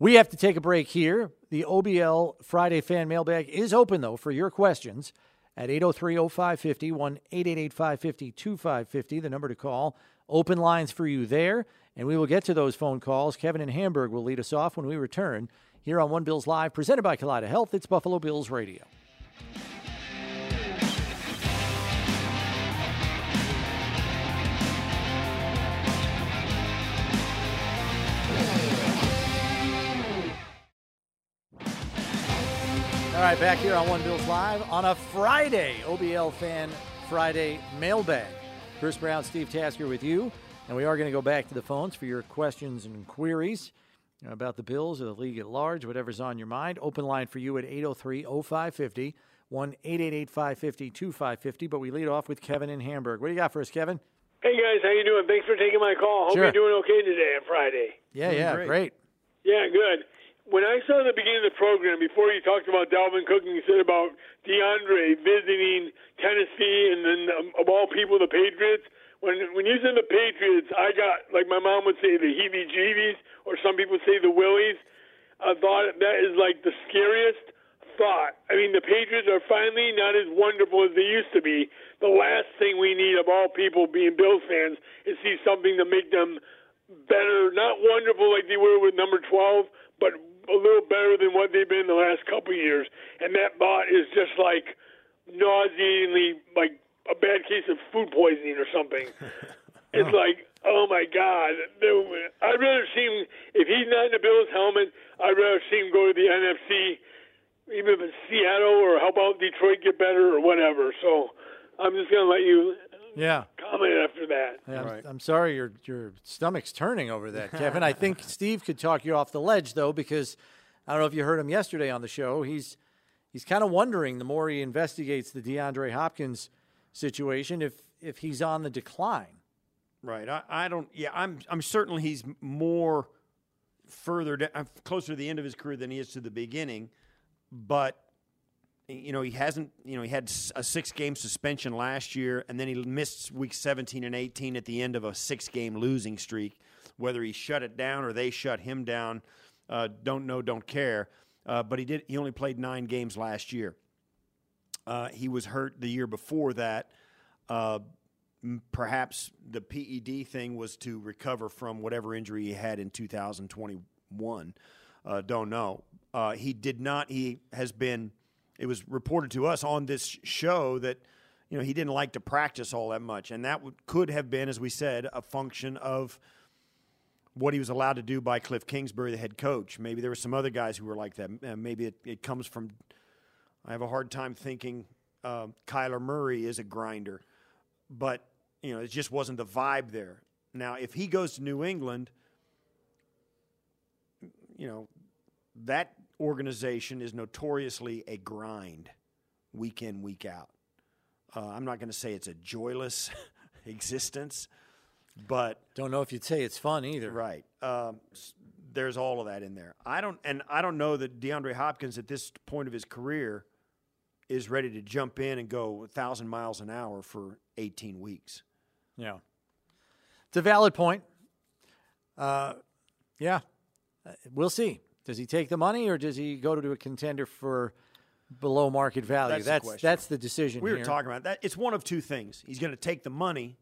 We have to take a break here. The OBL Friday fan mailbag is open though for your questions at 803-0550, 1-888-550-2550, the number to call. Open lines for you there, and we will get to those phone calls. Kevin and Hamburg will lead us off when we return here on One Bills Live, presented by Kaleida Health. It's Buffalo Bills Radio. All right, back here on One Bills Live on a Friday, OBL Fan Friday mailbag. Chris Brown, Steve Tasker with you. And we are going to go back to the phones for your questions and queries about the Bills or the league at large, whatever's on your mind. Open line for you at 803 0550, 1 888 550 2550. But we lead off with Kevin in Hamburg. What do you got for us, Kevin? Hey guys, how you doing? Thanks for taking my call. Hope Sure. you're doing okay today on Friday. Yeah, yeah, great. great. Yeah, good. When I saw the beginning of the program, before you talked about Dalvin Cook and you said about DeAndre visiting Tennessee and then um, of all people the Patriots, when when you said the Patriots, I got like my mom would say the heebie-jeebies, or some people say the willies. I thought that is like the scariest thought. I mean, the Patriots are finally not as wonderful as they used to be. The last thing we need of all people being Bills fans is see something to make them better, not wonderful like they were with number 12, but a little better than what they've been the last couple of years. And that thought is just like nauseatingly like a bad case of food poisoning or something. it's like, oh my God. I'd rather see him, if he's not in the Bills helmet, I'd rather see him go to the NFC, even if it's Seattle or how about Detroit get better or whatever. So I'm just going to let you Yeah. comment after that. Yeah, I'm, I'm sorry your your stomach's turning over that, Kevin. I think Steve could talk you off the ledge though, because I don't know if you heard him yesterday on the show. He's he's kind of wondering the more he investigates the DeAndre Hopkins situation if if he's on the decline. Right. I, I don't. Yeah. I'm. I'm certain he's more further down, I'm closer to the end of his career than he is to the beginning. But you know, he hasn't. You know, he had a six-game suspension last year, and then he missed week 17 and 18 at the end of a six-game losing streak. Whether he shut it down or they shut him down, uh, don't know, don't care. Uh, but he did. He only played nine games last year. Uh, he was hurt the year before that. Uh, perhaps the PED thing was to recover from whatever injury he had in 2021. Uh, don't know. Uh, he did not. He has been. It was reported to us on this show that you know he didn't like to practice all that much, and that could have been, as we said, a function of what he was allowed to do by Kliff Kingsbury, the head coach. Maybe there were some other guys who were like that. Maybe it, it comes from. I have a hard time thinking uh, Kyler Murray is a grinder, but you know it just wasn't the vibe there. Now, if he goes to New England, you know that organization is notoriously a grind, week in week out. Uh, I'm not going to say it's a joyless existence, but Don't know if you'd say it's fun either. Right. Um, there's all of that in there. I don't, and I don't know that DeAndre Hopkins at this point of his career is ready to jump in and go a thousand miles an hour for 18 weeks. Yeah. It's a valid point. Uh, yeah. We'll see. Does he take the money or does he go to a contender for below market value? That's the that's question. that's the decision We were here. talking about that. It's one of two things. He's going to take the money,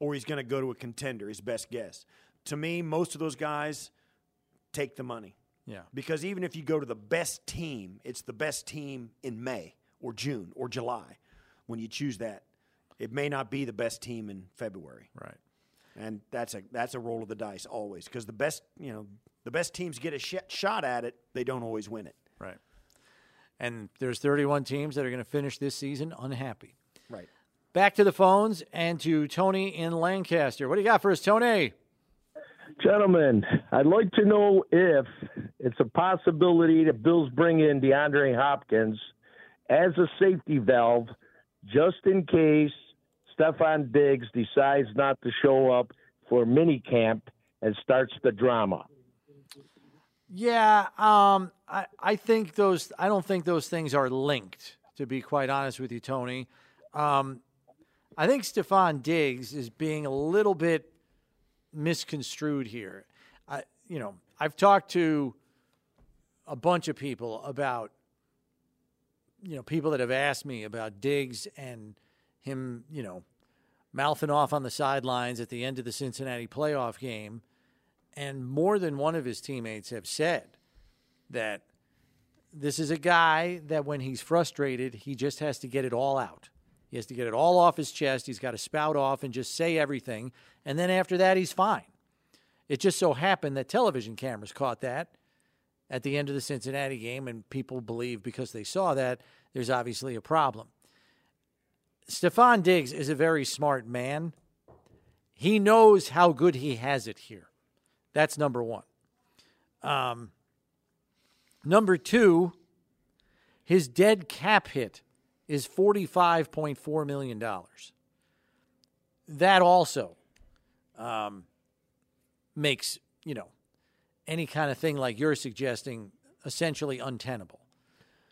or he's going to go to a contender. His best guess. To me, most of those guys take the money. Yeah. Because even if you go to the best team, it's the best team in May or June or July when you choose that. It may not be the best team in February, Right. and that's a that's a roll of the dice always because the best you know the best teams get a sh- shot at it. They don't always win it. Right. And there's 31 teams that are going to finish this season unhappy. Right. Back to the phones and to Tony in Lancaster. What do you got for us, Tony? Gentlemen, I'd like to know if it's a possibility that Bills bring in DeAndre Hopkins as a safety valve just in case Stefon Diggs decides not to show up for mini camp and starts the drama. Yeah, um, I, I think those. I don't think those things are linked. To be quite honest with you, Tony, um, I think Stefon Diggs is being a little bit misconstrued here. I, you know, I've talked to a bunch of people about, you know, people that have asked me about Diggs and him, you know, mouthing off on the sidelines at the end of the Cincinnati playoff game. And more than one of his teammates have said that this is a guy that when he's frustrated, he just has to get it all out. He has to get it all off his chest. He's got to spout off and just say everything. And then after that, he's fine. It just so happened that television cameras caught that at the end of the Cincinnati game, and people believe because they saw that, there's obviously a problem. Stefon Diggs is a very smart man. He knows how good he has it here. That's number one. Um, number two, his dead cap hit is $45.4 million. That also um, makes, you know, any kind of thing like you're suggesting essentially untenable.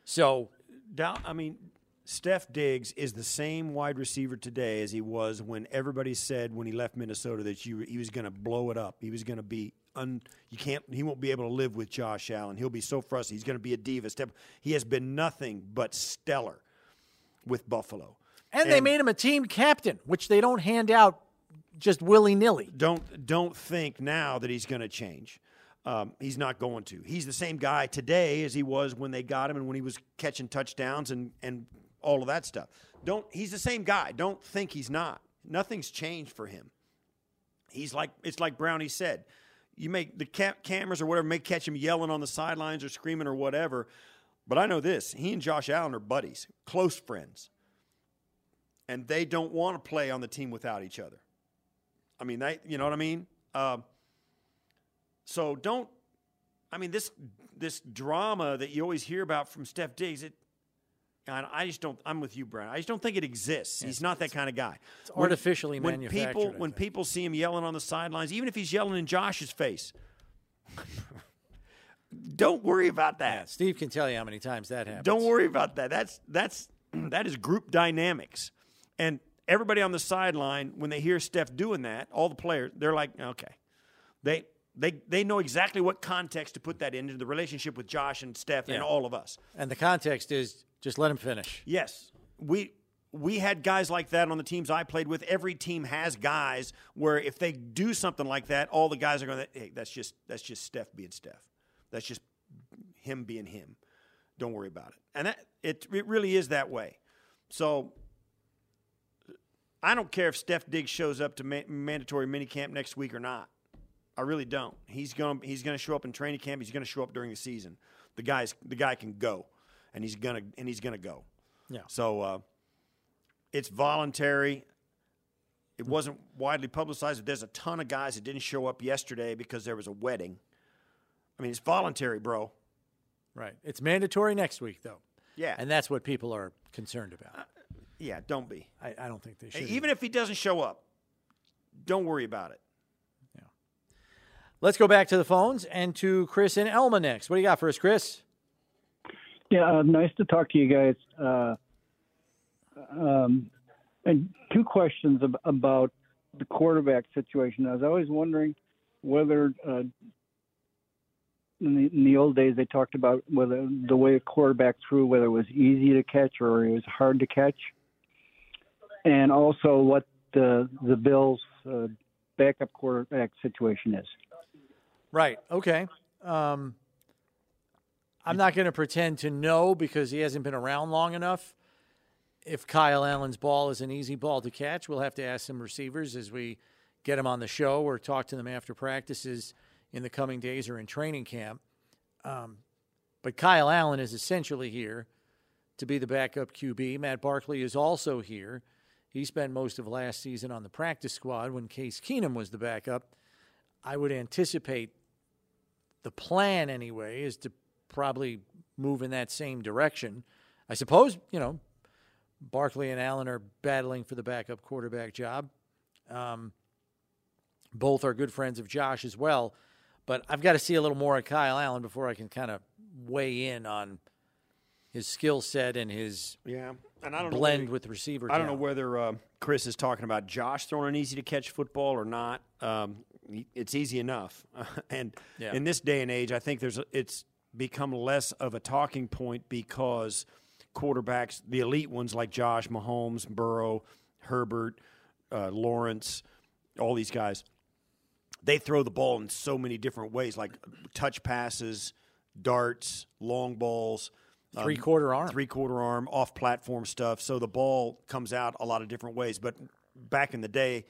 So, Down, I mean, Steph Diggs is the same wide receiver today as he was when everybody said when he left Minnesota that you, he was going to blow it up. He was going to be un, you can't he won't be able to live with Josh Allen. He'll be so frustrated. He's going to be a diva. Step. He has been nothing but stellar with Buffalo. and, they made him a team captain, which they don't hand out just willy nilly. don't don't think now that he's going to change. Um, he's not going to. He's the same guy today as he was when they got him and when he was catching touchdowns and and all of that stuff. Don't. He's the same guy. Don't think he's not. Nothing's changed for him. He's like it's like Brownie said. You make the ca- cameras or whatever may catch him yelling on the sidelines or screaming or whatever. But I know this: he and Josh Allen are buddies, close friends, and they don't want to play on the team without each other. I mean, they, you know what I mean? Uh, so don't. I mean, this this drama that you always hear about from Steph Diggs, it. I just don't. I'm with you, Brian. I just don't think it exists. he's not that kind of guy. It's artificially when manufactured, People, when people see him yelling on the sidelines, even if he's yelling in Josh's face, don't worry about that. Steve can tell you how many times that happens. Don't worry about that. That's that's that is group dynamics. And everybody on the sideline, when they hear Steph doing that, all the players, they're like, okay. They they they know exactly what context to put that into the relationship with Josh and Steph and Yeah. all of us. And the context is just let him finish. Yes. We we had guys like that on the teams I played with. Every team has guys where if they do something like that, all the guys are going, "Hey, that's just that's just Steph being Steph. That's just him being him. Don't worry about it." And that it it really is that way. So I don't care if Steph Diggs shows up to ma- mandatory minicamp next week or not. I really don't. He's going he's going to show up in training camp. He's going to show up during the season. The guy's the guy can go, and he's gonna and he's gonna go. Yeah. So uh, it's voluntary. It wasn't widely publicized. There's a ton of guys that didn't show up yesterday because there was a wedding. I mean, it's voluntary, bro. Right. It's mandatory next week, though. Yeah. And that's what people are concerned about. Yeah, don't be. I, I don't think they should. Even if he doesn't show up, don't worry about it. Let's go back to the phones and to Chris and Elma next. What do you got for us, Chris? Yeah, uh, nice to talk to you guys. Uh, um, and two questions ab- about the quarterback situation. I was always wondering whether, uh, in, the, in the old days, they talked about whether the way a quarterback threw, whether it was easy to catch or it was hard to catch, and also what the the Bills' uh, backup quarterback situation is. Right. Okay. Um, I'm not going to pretend to know because he hasn't been around long enough. if Kyle Allen's ball is an easy ball to catch, we'll have to ask some receivers as we get them on the show or talk to them after practices in the coming days or in training camp. Um, but Kyle Allen is essentially here to be the backup QB. Matt Barkley is also here. He spent most of last season on the practice squad when Case Keenum was the backup. I would anticipate the plan, anyway, is to probably move in that same direction. I suppose, you know, Barkley and Allen are battling for the backup quarterback job. Um, both are good friends of Josh as well. But I've got to see a little more of Kyle Allen before I can kind of weigh in on his skill set and his yeah, and I don't blend know with receiver. I don't know whether uh, Chris is talking about Josh throwing an easy to catch football or not. Um, it's easy enough, and Yeah. in this day and age, I think there's it's become less of a talking point because quarterbacks, the elite ones like Josh, Mahomes, Burrow, Herbert, uh, Lawrence, all these guys, they throw the ball in so many different ways, like touch passes, darts, long balls, um, Three-quarter arm. three quarter arm, off platform stuff. So the ball comes out a lot of different ways. But back in the day,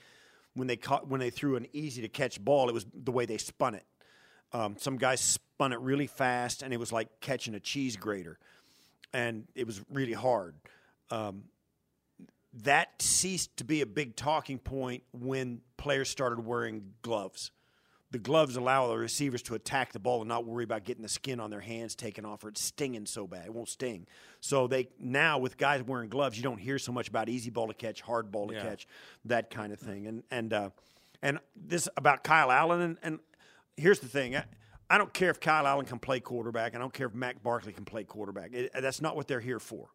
when they caught when they threw an easy to catch ball, it was the way they spun it. Um, some guys spun it really fast, and it was like catching a cheese grater, and it was really hard. Um, that ceased to be a big talking point when players started wearing gloves. The gloves allow the receivers to attack the ball and not worry about getting the skin on their hands taken off or it's stinging so bad. It won't sting. So they now with guys wearing gloves, you don't hear so much about easy ball to catch, hard ball to Yeah. catch, that kind of thing. And and uh, and this about Kyle Allen and, and here's the thing. I, I don't care if Kyle Allen can play quarterback. I don't care if Matt Barkley can play quarterback. It, that's not what they're here for.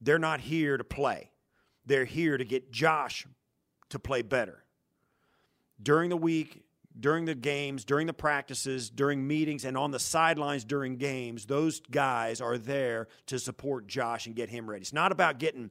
They're not here to play. They're here to get Josh to play better. During the week, during the games, during the practices, during meetings, and on the sidelines during games, those guys are there to support Josh and get him ready. It's not about getting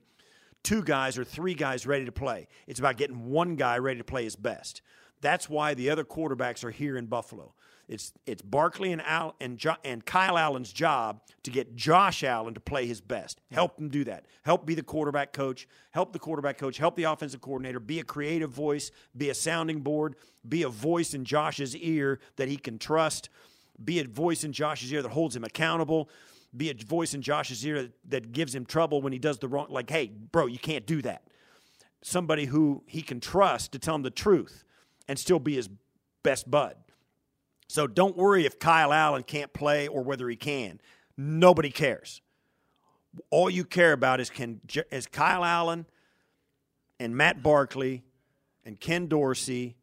two guys or three guys ready to play. It's about getting one guy ready to play his best. That's why the other quarterbacks are here in Buffalo. It's it's Barkley and Al and jo- and Kyle Allen's job to get Josh Allen to play his best. Help him do that. Help be the quarterback coach. Help the quarterback coach. Help the offensive coordinator. Be a creative voice. Be a sounding board. Be a voice in Josh's ear that he can trust. Be a voice in Josh's ear that holds him accountable. Be a voice in Josh's ear that, that gives him trouble when he does the wrong. Like, hey, bro, you can't do that somebody who he can trust to tell him the truth and still be his best bud. So don't worry if Kyle Allen can't play or whether he can. Nobody cares. All you care about is can is Kyle Allen and Matt Barkley and Ken Dorsey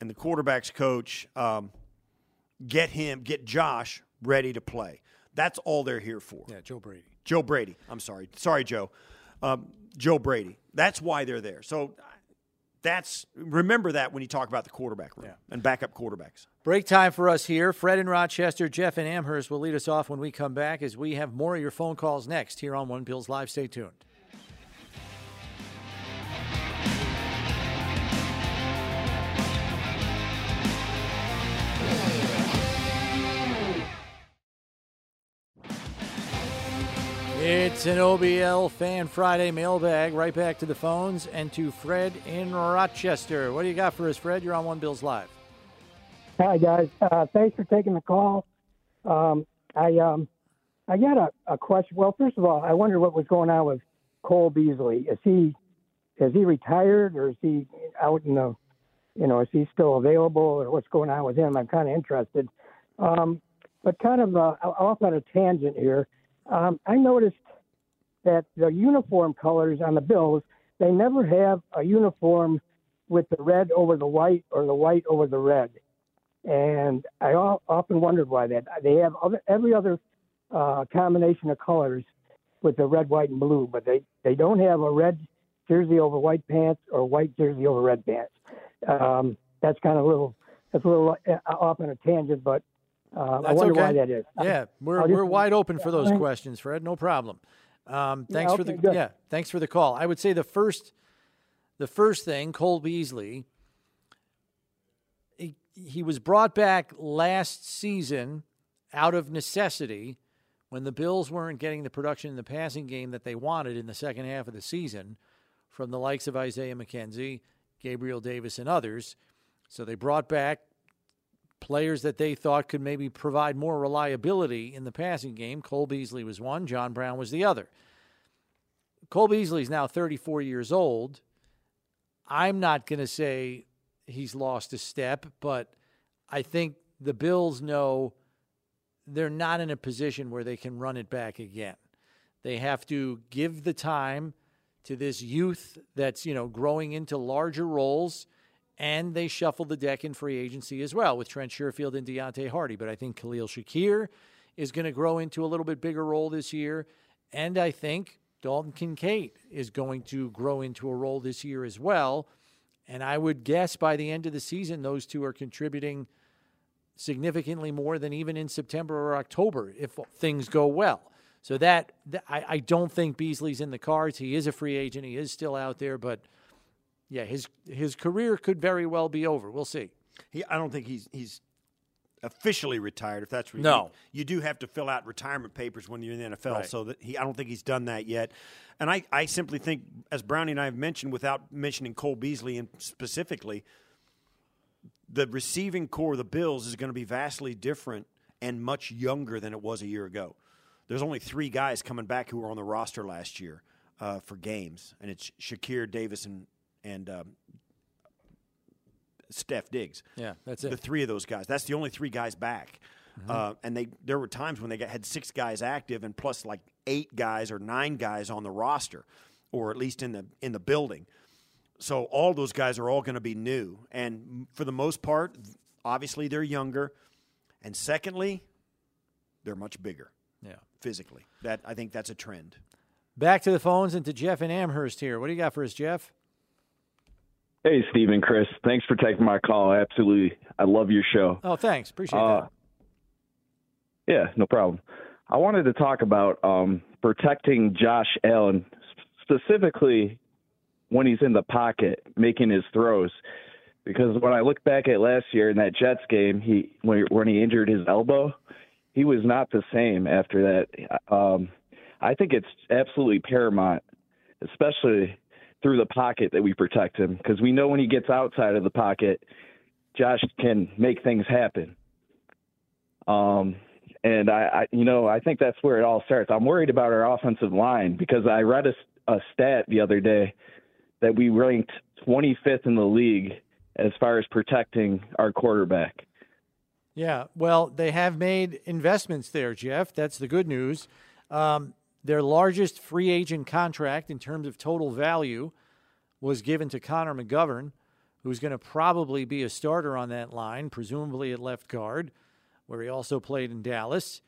and the quarterbacks coach um, get him get Josh ready to play. That's all they're here for. Yeah, Joe Brady. Joe Brady. I'm sorry. Sorry, Joe. Um, Joe Brady. That's why they're there. So that's remember that when you talk about the quarterback room and backup quarterbacks. Break time for us here. Fred in Rochester, Jeff in Amherst will lead us off when we come back as we have more of your phone calls next here on One Bills Live. Stay tuned. It's an OBL Fan Friday mailbag. Right back to the phones and to Fred in Rochester. What do you got for us, Fred? You're on One Bills Live. Hi guys, uh, thanks for taking the call. Um, I um, I got a, a question. Well, first of all, I wonder what was going on with Cole Beasley. Is he is he retired or is he out in the you know is he still available or what's going on with him? I'm kind of interested. Um, but kind of uh, off on a tangent here, um, I noticed that the uniform colors on the Bills they never have a uniform with the red over the white or the white over the red and I often wondered why that. They have other, every other uh, combination of colors with the red, white, and blue, but they, they don't have a red jersey over white pants or white jersey over red pants. Um, that's kind of a little that's a little uh, off on a tangent, but uh, I wonder okay. why that is. Yeah, we're, just- we're wide open for those questions, Fred. No problem. Um, Yeah, thanks for the good. yeah. Thanks for the call. I would say the first, the first thing, Cole Beasley. He, was brought back last season out of necessity when the Bills weren't getting the production in the passing game that they wanted in the second half of the season from the likes of Isaiah McKenzie, Gabriel Davis, and others. So they brought back players that they thought could maybe provide more reliability in the passing game. Cole Beasley was one, John Brown was the other. Cole Beasley is now 34 years old. I'm not going to say he's lost a step, but I think the Bills know they're not in a position where they can run it back again. They have to give the time to this youth that's, you know, growing into larger roles and they shuffle the deck in free agency as well with Trent Sherfield and Deonte Harty. But I think Khalil Shakir is going to grow into a little bit bigger role this year. And I think Dalton Kincaid is going to grow into a role this year as well. And I would guess by the end of the season, those two are contributing significantly more than even in September or October if things go well. So that, I, I don't think Beasley's in the cards. He is a free agent. He is still out there, but yeah, his his career could very well be over. We'll see. He, I don't think he's he's officially retired. If that's what no, you, you do have to fill out retirement papers when you're in the NFL. Right. So that he, I don't think he's done that yet. And I, I simply think, as Brownie and I have mentioned, without mentioning Cole Beasley and specifically, the receiving corps of the Bills is going to be vastly different and much younger than it was a year ago. There's only three guys coming back who were on the roster last year uh, for games, and it's Shakir Davis and and um, Steph Diggs. Yeah, that's it. The three of those guys. That's the only three guys back. Mm-hmm. Uh, and they there were times when they got, had six guys active and plus like eight guys or nine guys on the roster, or at least in the in the building. So all those guys are all going to be new, and for the most part, obviously they're younger, and secondly, they're much bigger. Yeah, physically. That I think that's a trend. Back to the phones and to Jeff and Amherst here. What do you got for us, Jeff? Hey, Stephen, Chris. Thanks for taking my call. Absolutely. I love your show. Oh, thanks. Appreciate Uh, that. Yeah, no problem. I wanted to talk about um, protecting Josh Allen, specifically when he's in the pocket making his throws. Because when I look back at last year in that Jets game, he when when he injured his elbow, he was not the same after that. Um, I think it's absolutely paramount, especially through the pocket, that we protect him because we know when he gets outside of the pocket, Josh can make things happen. Um, and I, I, you know, I think that's where it all starts. I'm worried about our offensive line because I read a, a stat the other day that we ranked 25th in the league as far as protecting our quarterback. Yeah, well, they have made investments there, Jeff. That's the good news. Um, their largest free agent contract in terms of total value was given to Connor McGovern, who's going to probably be a starter on that line, presumably at left guard, where he also played in Dallas.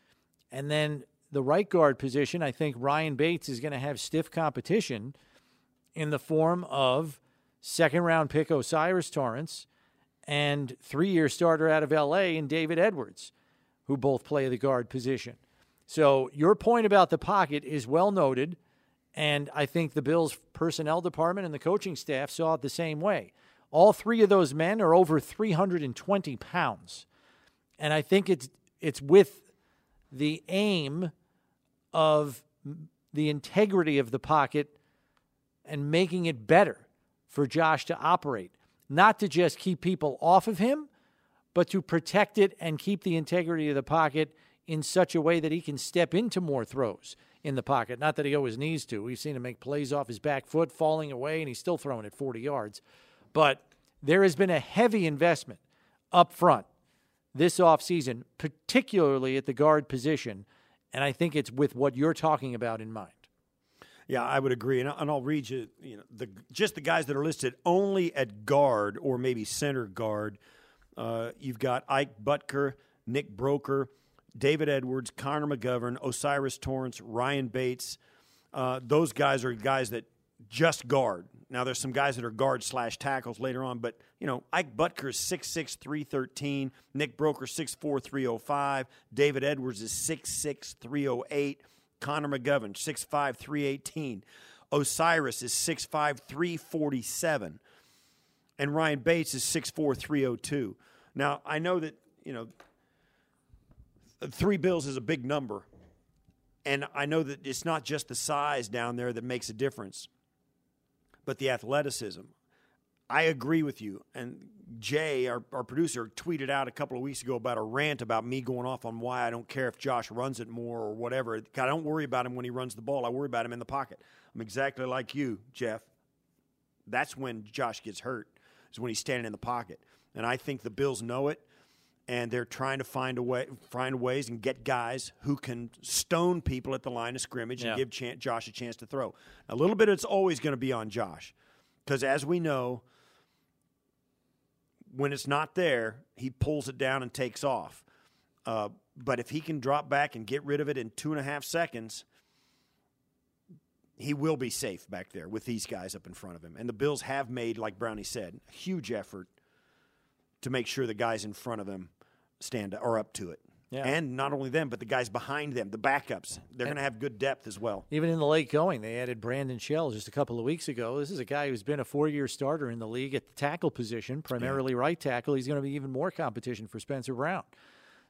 And then the right guard position, I think Ryan Bates is going to have stiff competition in the form of second round pick O'Cyrus Torrence and three year starter out of LA in David Edwards, who both play the guard position. So your point about the pocket is well noted. And I think the Bills' personnel department and the coaching staff saw it the same way. All three of those men are over 320 pounds. And I think it's it's with the aim of the integrity of the pocket and making it better for Josh to operate, not to just keep people off of him, but to protect it and keep the integrity of the pocket in such a way that he can step into more throws in the pocket. Not that he always needs to. We've seen him make plays off his back foot, falling away, and he's still throwing it 40 yards. But there has been a heavy investment up front this offseason, particularly at the guard position. And I think it's with what you're talking about in mind. Yeah, I would agree, and, and I'll read you. You know, the just the guys that are listed only at guard or maybe center guard. Uh, you've got Ike Boettger, Nick Broeker, David Edwards, Connor McGovern, O'Cyrus Torrence, Ryan Bates. Uh, those guys are guys that just guard. Now there's some guys that are guard slash tackles later on, but you know Ike Boettger is 6'6", 313. Nick Broeker 6'4", 305. David Edwards is 6'6", 308. Connor McGovern, 6'5", 318. O'Cyrus is 6'5", 347. And Ryan Bates is 6'4", 302. Now, I know that, you know, three bills is a big number, And I know that it's not just the size down there that makes a difference, but the athleticism. I agree with you. And Jay, our, our producer, tweeted out a couple of weeks ago about a rant about me going off on why I don't care if Josh runs it more or whatever. I don't worry about him when he runs the ball. I worry about him in the pocket. I'm exactly like you, Jeff. That's when Josh gets hurt, is when he's standing in the pocket. And I think the Bills know it, and they're trying to find a way, find ways and get guys who can stone people at the line of scrimmage Yeah. and give Chan- Josh a chance to throw. A little bit, it's always going to be on Josh, because as we know, when it's not there, he pulls it down and takes off. Uh, but if he can drop back and get rid of it in two and a half seconds, he will be safe back there with these guys up in front of him. And the Bills have made, like Brownie said, a huge effort to make sure the guys in front of him stand are up to it. Yeah. And not only them, but the guys behind them, the backups, they're going to have good depth as well. Even in the late going, they added Brandon Shell just a couple of weeks ago. This is a guy who's been a four year starter in the league at the tackle position, primarily right tackle. He's going to be even more competition for Spencer Brown.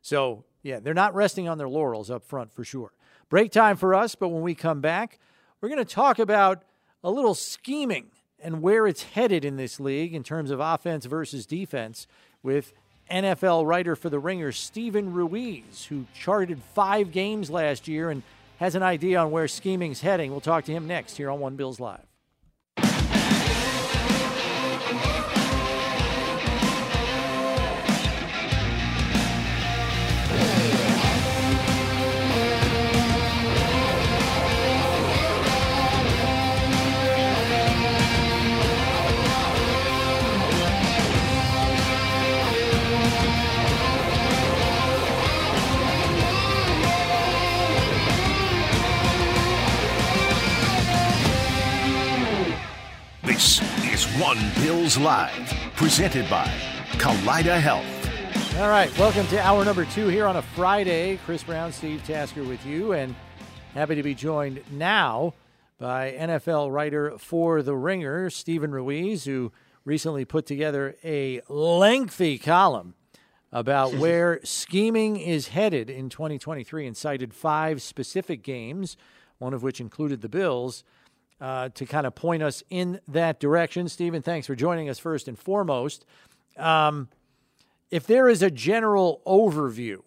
So, yeah, they're not resting on their laurels up front for sure. Break time for us, but when we come back, we're going to talk about a little scheming and where it's headed in this league in terms of offense versus defense with NFL writer for the Ringer, Steven Ruiz, who charted five games last year and has an idea on where scheming's heading. We'll talk to him next here on One Bills Live. One Bills Live, presented by Kaleida Health. All right, welcome to hour number two here on a Friday. Chris Brown, Steve Tasker with you, and happy to be joined now by NFL writer for The Ringer, Steven Ruiz, who recently put together a lengthy column about where scheming is headed in 2023 and cited five specific games, one of which included the Bills, uh, to kind of point us in that direction. Steven, thanks for joining us first and foremost. Um, if there is a general overview,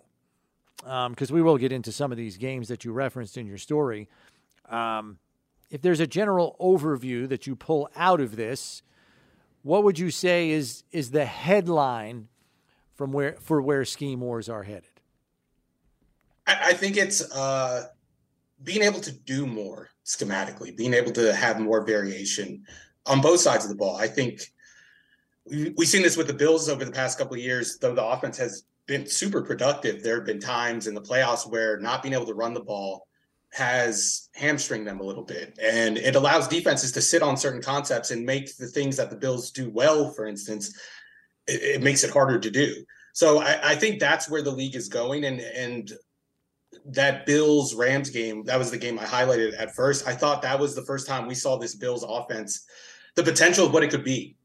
because we will get into some of these games that you referenced in your story, um, if there's a general overview that you pull out of this, what would you say is is the headline from where for where scheme wars are headed? I, I think it's uh, being able to do more schematically, being able to have more variation on both sides of the ball. I think we- we've seen this with the Bills over the past couple of years, though the offense has been super productive. There have been times in the playoffs where not being able to run the ball has hamstringed them a little bit. And it allows defenses to sit on certain concepts and make the things that the Bills do well, for instance, it, it makes it harder to do. So I, I think that's where the league is going. And and that Bills Rams game, that was the game I highlighted at first. I thought that was the first time we saw this Bills offense, the potential of what it could be.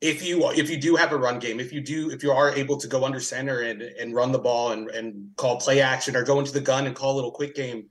If you if you do have a run game, if you do if you are able to go under center and and run the ball and and call play action or go into the gun and call a little quick game,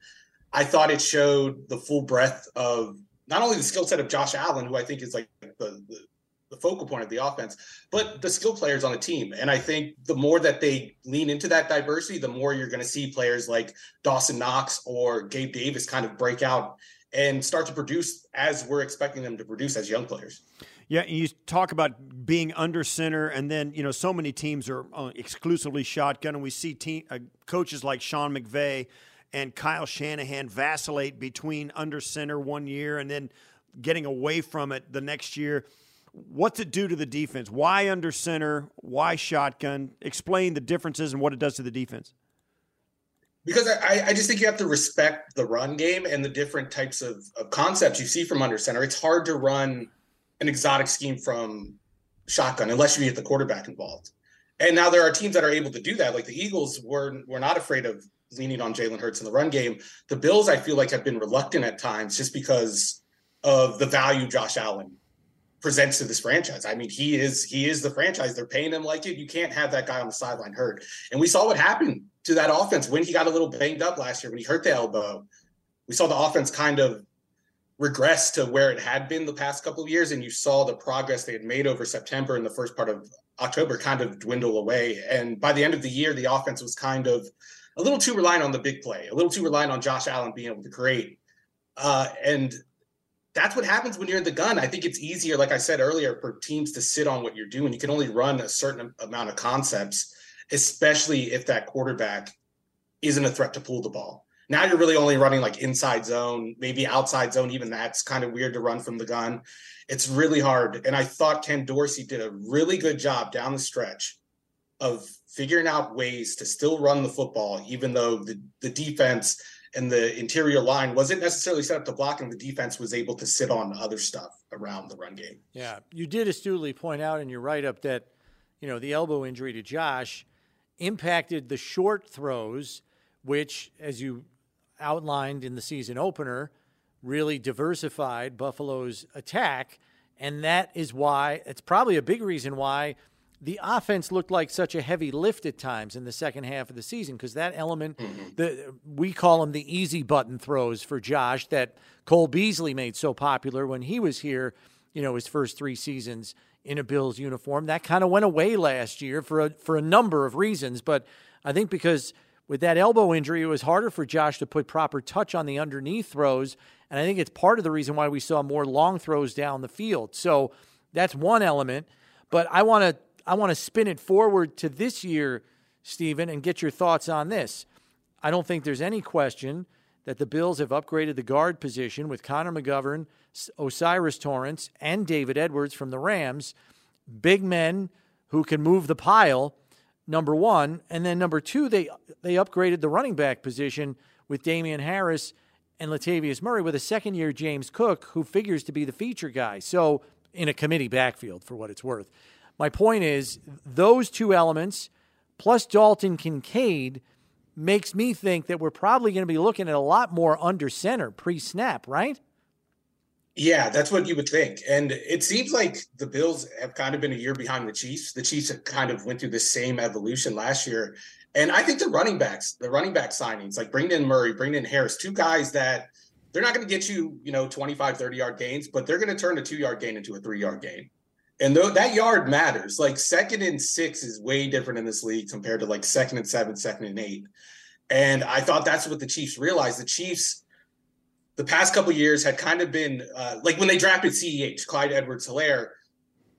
I thought it showed the full breadth of not only the skill set of Josh Allen, who I think is like the, the the focal point of the offense, but the skill players on a team. And I think the more that they lean into that diversity, the more you're going to see players like Dawson Knox or Gabe Davis kind of break out and start to produce as we're expecting them to produce as young players. Yeah, you talk about being under center, and then you know so many teams are uh, exclusively shotgun, and we see team, uh, coaches like Sean McVay and Kyle Shanahan vacillate between under center one year and then getting away from it the next year. What's it do to the defense? Why under center? Why shotgun? Explain the differences and what it does to the defense. Because I, I just think you have to respect the run game and the different types of, of concepts you see from under center. It's hard to run an exotic scheme from shotgun unless you get the quarterback involved. And now there are teams that are able to do that. Like the Eagles were were not afraid of leaning on Jalen Hurts in the run game. The Bills, I feel like, have been reluctant at times just because of the value Josh Allen presents to this franchise. I mean, he is he is the franchise. They're paying him like it. You can't have that guy on the sideline hurt. And we saw what happened to that offense when he got a little banged up last year when he hurt the elbow. we saw the offense kind of regress to where it had been the past couple of years, and you saw the progress they had made over September and the first part of October kind of dwindle away. And by the end of the year, the offense was kind of a little too reliant on the big play, a little too reliant on Josh Allen being able to create. Uh, and that's what happens when you're in the gun. I think it's easier, like I said earlier, for teams to sit on what you're doing. You can only run a certain amount of concepts, especially if that quarterback isn't a threat to pull the ball. Now you're really only running like inside zone, maybe outside zone. Even that's kind of weird to run from the gun. It's really hard. And I thought Ken Dorsey did a really good job down the stretch of figuring out ways to still run the football, even though the, the defense and the interior line wasn't necessarily set up to block, and the defense was able to sit on other stuff around the run game. Yeah, you did astutely point out in your write up that you know the elbow injury to Josh impacted the short throws, which, as you outlined in the season opener, really diversified Buffalo's attack, and that is why it's probably a big reason why the offense looked like such a heavy lift at times in the second half of the season because that element, mm-hmm. the we call them the easy button throws for Josh that Cole Beasley made so popular when he was here. You know, his first three seasons in a Bills uniform that kind of went away last year for a, for a number of reasons, but I think because with that elbow injury, it was harder for Josh to put proper touch on the underneath throws, and I think it's part of the reason why we saw more long throws down the field. So that's one element. But I want to I want to spin it forward to this year, Steven, and get your thoughts on this. I don't think there's any question that the Bills have upgraded the guard position with Connor McGovern, O'Cyrus Torrence, and David Edwards from the Rams. Big men who can move the pile, number one. And then number two, they they upgraded the running back position with Damien Harris and Latavius Murray with a second year James Cook, who figures to be the feature guy. So in a committee backfield for what it's worth. My point is, those two elements plus Dalton Kincaid makes me think that we're probably going to be looking at a lot more under center pre snap, right? Yeah, that's what you would think. And it seems like the Bills have kind of been a year behind the Chiefs. The Chiefs have kind of went through the same evolution last year. And I think the running backs, the running back signings, like bringing in Murray, bringing in Harris, two guys that they're not going to get you, you know, 25, 30 yard gains, but they're going to turn a two yard gain into a three yard gain. And though that yard matters, like second and six is way different in this league compared to like second and seven, second and eight. And I thought that's what the Chiefs realized. The Chiefs, the past couple years, had kind of been uh, like when they drafted CEH, Clyde Edwards Helaire,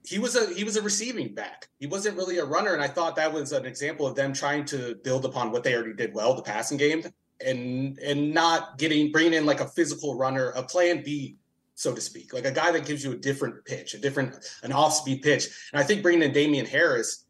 he was a he was a receiving back. He wasn't really a runner. And I thought that was an example of them trying to build upon what they already did well, the passing game, and and not getting bringing in like a physical runner, a plan B so to speak, like a guy that gives you a different pitch, a different, an off speed pitch. And I think bringing in Damien Harris,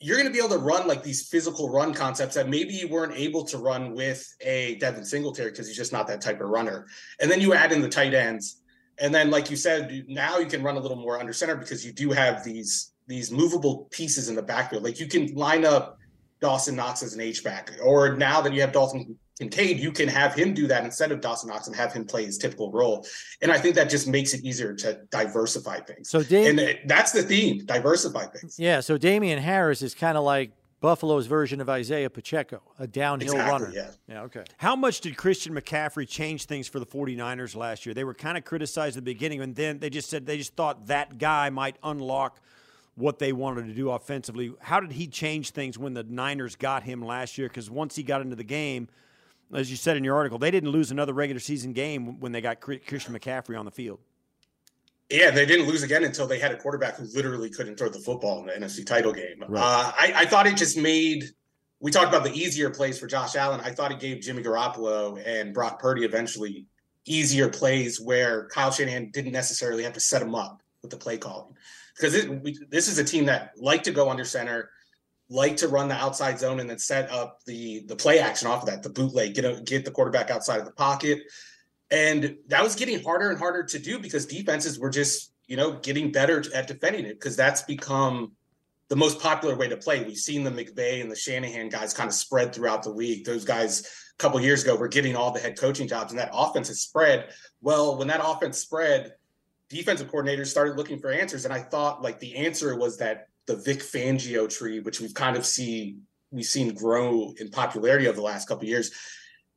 you're going to be able to run like these physical run concepts that maybe you weren't able to run with a Devin Singletary because he's just not that type of runner. And then you add in the tight ends. And then, like you said, now you can run a little more under center because you do have these these movable pieces in the backfield. Like you can line up Dawson Knox as an H back, or now that you have Dalton Kincaid, you can have him do that instead of Dawson Knox and have him play his typical role. And I think that just makes it easier to diversify things. So, Dam- and uh, that's the theme: diversify things. Yeah. So Damien Harris is kind of like Buffalo's version of Isaiah Pacheco, a downhill exactly, runner. Yeah. Yeah. Okay. How much did Christian McCaffrey change things for the 49ers last year? They were kind of criticized at the beginning, and then they just said they just thought that guy might unlock what they wanted to do offensively. How did he change things when the Niners got him last year? Because once he got into the game as you said in your article, they didn't lose another regular season game when they got Christian McCaffrey on the field. Yeah, they didn't lose again until they had a quarterback who literally couldn't throw the football in the NFC title game. Right. Uh, I, I, thought it just made. We talked about the easier plays for Josh Allen. I thought it gave Jimmy Garoppolo and Brock Purdy eventually easier plays where Kyle Shanahan didn't necessarily have to set them up with the play calling because it, we, this is a team that liked to go under center like to run the outside zone and then set up the the play action off of that, the bootleg, get a, get the quarterback outside of the pocket. And that was getting harder and harder to do because defenses were just, you know, getting better at defending it because that's become the most popular way to play. We've seen the McVay and the Shanahan guys kind of spread throughout the league. Those guys a couple years ago were getting all the head coaching jobs, and that offense has spread. Well, when that offense spread, defensive coordinators started looking for answers, and I thought like the answer was that the Vic Fangio tree, which we've kind of seen we've seen grow in popularity over the last couple years.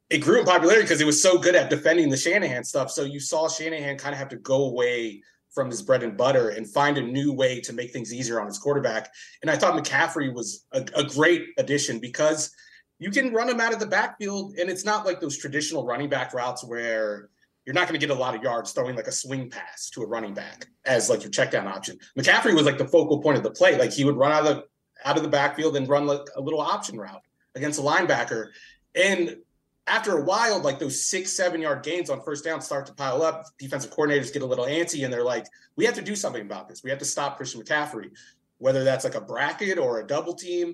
it grew in popularity because it was so good at defending the Shanahan stuff. So you saw Shanahan kind of have to go away from his bread and butter and find a new way to make things easier on his quarterback. And I thought McCaffrey was a, a great addition because you can run him out of the backfield, and it's not like those traditional running back routes where you're not going to get a lot of yards throwing like a swing pass to a running back as like your check down option. McCaffrey was like the focal point of the play. Like he would run out of the out of the backfield and run like a little option route against a linebacker. And after a while, like those six, seven yard gains on first down start to pile up. Defensive coordinators get a little antsy and they're like, we have to do something about this. We have to stop Christian McCaffrey, whether that's like a bracket or a double team.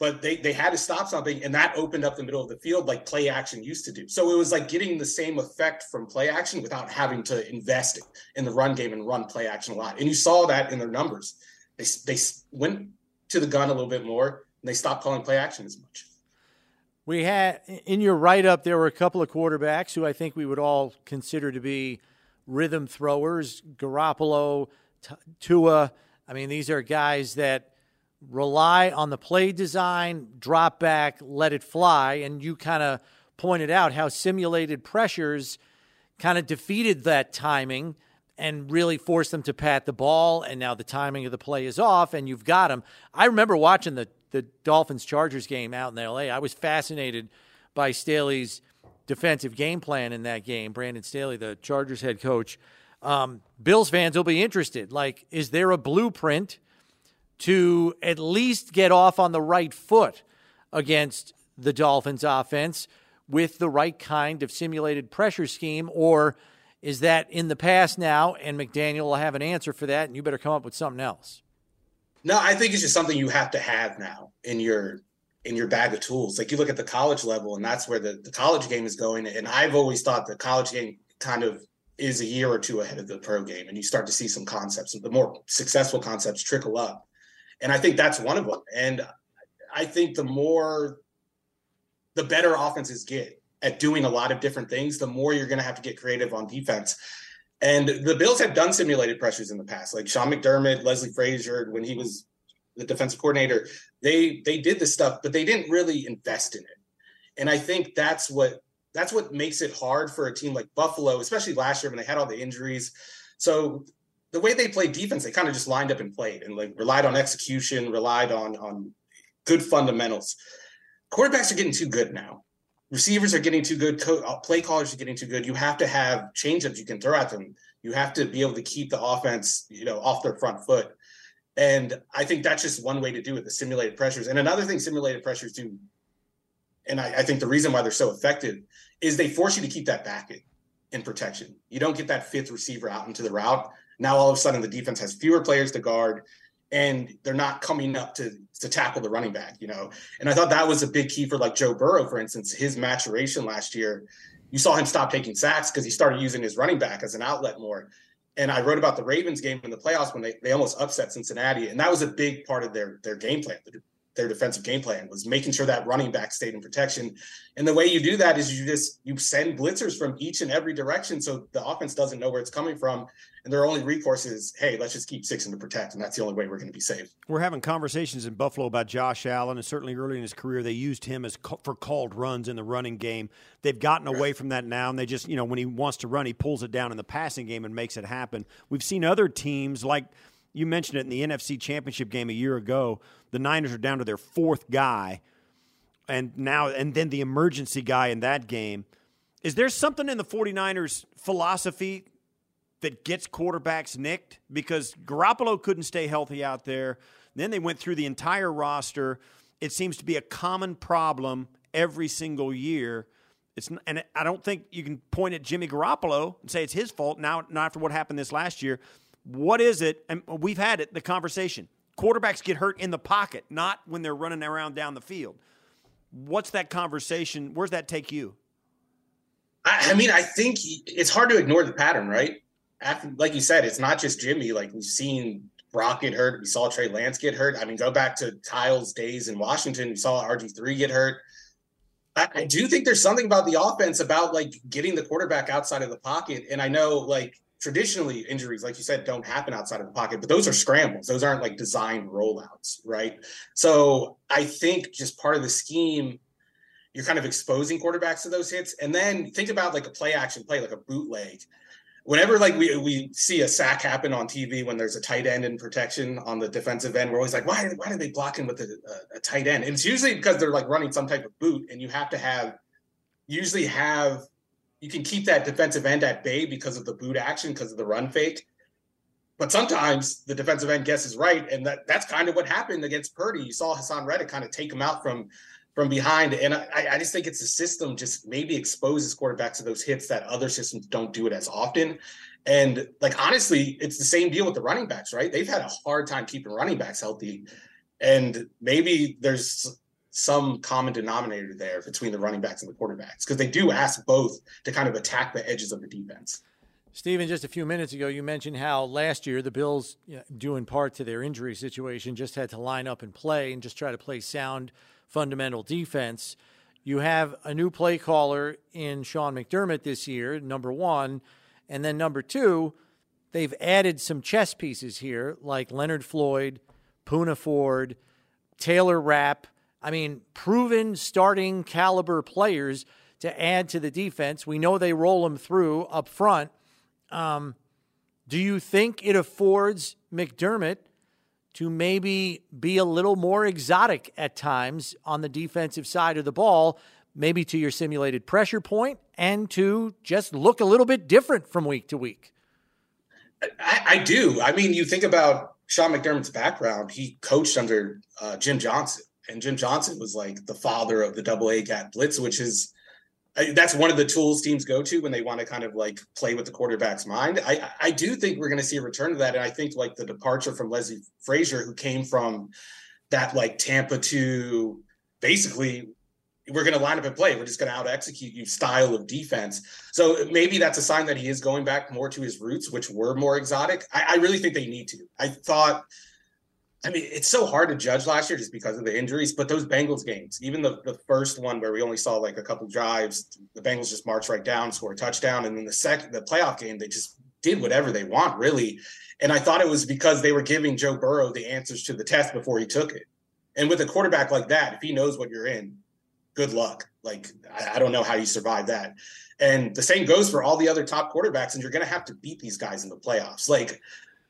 But they, they had to stop something, and that opened up the middle of the field like play action used to do. So it was like getting the same effect from play action without having to invest in the run game and run play action a lot. And you saw that in their numbers. They, they went to the gun a little bit more, and they stopped calling play action as much. We had in your write up, there were a couple of quarterbacks who I think we would all consider to be rhythm throwers Garoppolo, Tua. I mean, these are guys that rely on the play design, drop back, let it fly. And you kind of pointed out how simulated pressures kind of defeated that timing and really forced them to pat the ball. And now the timing of the play is off, and you've got them. I remember watching the the Dolphins Chargers game out in LA. I was fascinated by Staley's defensive game plan in that game. Brandon Staley, the Chargers head coach. Um, Bills fans will be interested. Like, is there a blueprint to at least get off on the right foot against the Dolphins offense with the right kind of simulated pressure scheme? Or is that in the past now and McDaniel will have an answer for that and you better come up with something else? No, I think it's just something you have to have now in your in your bag of tools. Like you look at the college level, and that's where the, the college game is going. And I've always thought the college game kind of is a year or two ahead of the pro game, and you start to see some concepts, the more successful concepts trickle up. And I think that's one of them. And I think the more the better offenses get at doing a lot of different things, the more you're going to have to get creative on defense. And the Bills have done simulated pressures in the past, like Sean McDermott, Leslie Frazier, when he was the defensive coordinator. They they did this stuff, but they didn't really invest in it. And I think that's what that's what makes it hard for a team like Buffalo, especially last year when they had all the injuries. So the way they played defense, they kind of just lined up and played and like relied on execution, relied on on good fundamentals. Quarterbacks are getting too good now receivers are getting too good, co- uh, play callers are getting too good. You have to have changeups you can throw at them. You have to be able to keep the offense, you know, off their front foot. And I think that's just one way to do it, the simulated pressures. And another thing simulated pressures do, and I, I think the reason why they're so effective is they force you to keep that back in, in protection. You don't get that fifth receiver out into the route. Now all of a sudden the defense has fewer players to guard and they're not coming up to to tackle the running back, you know. And I thought that was a big key for like Joe Burrow, for instance, his maturation last year. You saw him stop taking sacks because he started using his running back as an outlet more. And I wrote about the Ravens game in the playoffs when they, they almost upset Cincinnati. And that was a big part of their their game plan their defensive game plan was making sure that running back stayed in protection. And the way you do that is you just you send blitzers from each and every direction so the offense doesn't know where it's coming from. And their only recourse is, hey, let's just keep six in to protect. And that's the only way we're going to be safe. We're having conversations in Buffalo about Josh Allen, and certainly early in his career, they used him as for called runs in the running game. They've gotten away from that now, and they just, you know, when he wants to run, he pulls it down in the passing game and makes it happen. We've seen other teams like you mentioned it in the NFC Championship game a year ago the Niners are down to their fourth guy, and now and then the emergency guy in that game. Is there something in the 49ers philosophy that gets quarterbacks nicked? Because Garoppolo couldn't stay healthy out there. Then they went through the entire roster. It seems to be a common problem every single year. It's and I don't think you can point at Jimmy Garoppolo and say it's his fault now. Not after what happened this last year. What is it? And we've had it the conversation. Quarterbacks get hurt in the pocket, not when they're running around down the field. What's that conversation? Where's that take you? I, I mean, I think it's hard to ignore the pattern, right? After, like you said, it's not just Jimmy. Like we've seen Brock get hurt. We saw Trey Lance get hurt. I mean, go back to Kyle's days in Washington. We saw RG3 get hurt. I, I, do think there's something about the offense about like getting the quarterback outside of the pocket. And I know like traditionally injuries, like you said, don't happen outside of the pocket, but those are scrambles. Those aren't like designed rollouts, right? So I think just part of the scheme you're kind of exposing quarterbacks to those hits. And then think about like a play action play, like a bootleg. Whenever like we we see a sack happen on TV when there's a tight end in protection on the defensive end, we're always like, why why are they blocking with a, a, a tight end? And it's usually because they're like running some type of boot, and you have to have usually have you can keep that defensive end at bay because of the boot action, because of the run fake. But sometimes the defensive end guesses right, and that that's kind of what happened against Purdy. You saw Haason Reddick kind of take him out from from behind. And I, I just think it's a system just maybe exposes quarterbacks to those hits that other systems don't do it as often. And like honestly, it's the same deal with the running backs, right? They've had a hard time keeping running backs healthy. And maybe there's some common denominator there between the running backs and the quarterbacks because they do ask both to kind of attack the edges of the defense. Steven, just a few minutes ago, you mentioned how last year the Bills, due in part to their injury situation, just had to line up and play and just try to play sound fundamental defense. You have a new play caller in Sean McDermott this year, number one. And then number two, they've added some chess pieces here, like Leonard Floyd, Poona Ford, Taylor Rapp. I mean, proven starting caliber players to add to the defense. We know they roll them through up front. Um, do you think it affords McDermott to maybe be a little more exotic at times on the defensive side of the ball, maybe to your simulated pressure point, and to just look a little bit different from week to week? I, I do. I mean, you think about Sean McDermott's background, he coached under uh, Jim Johnson, and Jim Johnson was like the father of the double A gap blitz, which is that's one of the tools teams go to when they want to kind of like play with the quarterback's mind. I I do think we're going to see a return to that, and I think like the departure from Leslie Frazier, who came from that like Tampa to basically we're going to line up and play. We're just going to out execute you style of defense. So maybe that's a sign that he is going back more to his roots, which were more exotic. I, I really think they need to. I thought I mean, it's so hard to judge last year just because of the injuries, but those Bengals games, even the, the first one where we only saw like a couple drives, the Bengals just marched right down, score a touchdown. And then the second, the playoff game, they just did whatever they want, really. And I thought it was because they were giving Joe Burrow the answers to the test before he took it. And with a quarterback like that, if he knows what you're in, good luck. Like, I, I don't know how you survive that. And the same goes for all the other top quarterbacks. And you're going to have to beat these guys in the playoffs. Like,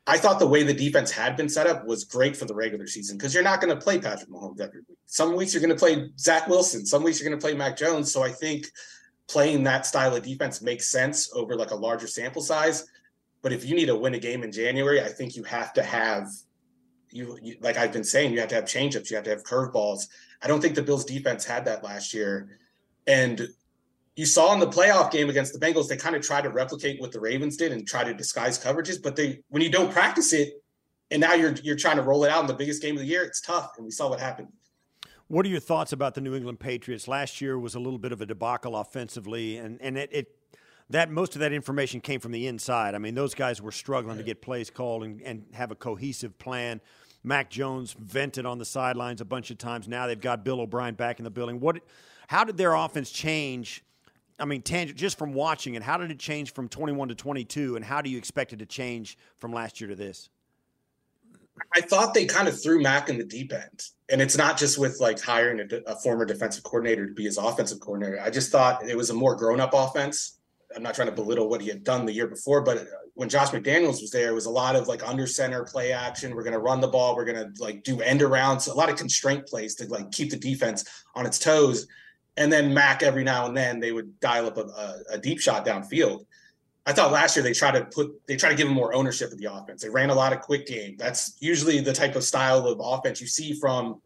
I thought the way the defense had been set up was great for the regular season because you're not going to play Patrick Mahomes every week. Some weeks you're going to play Zach Wilson. Some weeks you're going to play Mac Jones. So I think playing that style of defense makes sense over like a larger sample size. But if you need to win a game in January, I think you have to have you, you like I've been saying, you have to have changeups, you have to have curveballs. I don't think the Bills defense had that last year. And you saw in the playoff game against the Bengals, they kind of tried to replicate what the Ravens did and try to disguise coverages. But they, when you don't practice it, and now you're you're trying to roll it out in the biggest game of the year, it's tough. And we saw what happened. What are your thoughts about the New England Patriots? Last year was a little bit of a debacle offensively, and and it, it that most of that information came from the inside. I mean, those guys were struggling to get plays called and, and have a cohesive plan. Mac Jones vented on the sidelines a bunch of times. Now they've got Bill O'Brien back in the building. What? How did their offense change? I mean, tangent just from watching it, how did it change from 21 to 22, and how do you expect it to change from last year to this? I thought they kind of threw Mac in the deep end, and it's not just with like hiring a, a former defensive coordinator to be his offensive coordinator. I just thought it was a more grown-up offense. I'm not trying to belittle what he had done the year before, but uh, when Josh McDaniels was there, it was a lot of like under center play action. We're going to run the ball. We're going to like do end arounds, a lot of constraint plays to like keep the defense on its toes and then Mac every now and then they would dial up a, a, deep shot downfield. I thought last year they tried to put they try to give him more ownership of the offense. They ran a lot of quick game. That's usually the type of style of offense you see from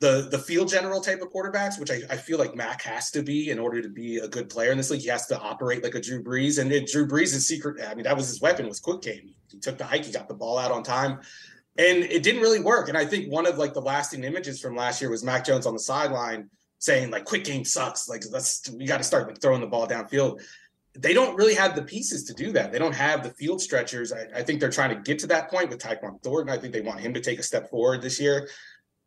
the the field general type of quarterbacks, which I, I feel like Mac has to be in order to be a good player in this league. He has to operate like a Drew Brees, and it, Drew Brees' secret. I mean, that was his weapon was quick game. He took the hike, he got the ball out on time, and it didn't really work. And I think one of like the lasting images from last year was Mac Jones on the sideline saying like quick game sucks. Like let's we got to start like throwing the ball downfield. They don't really have the pieces to do that. They don't have the field stretchers. I, I think they're trying to get to that point with Tyquan Thornton. I think they want him to take a step forward this year.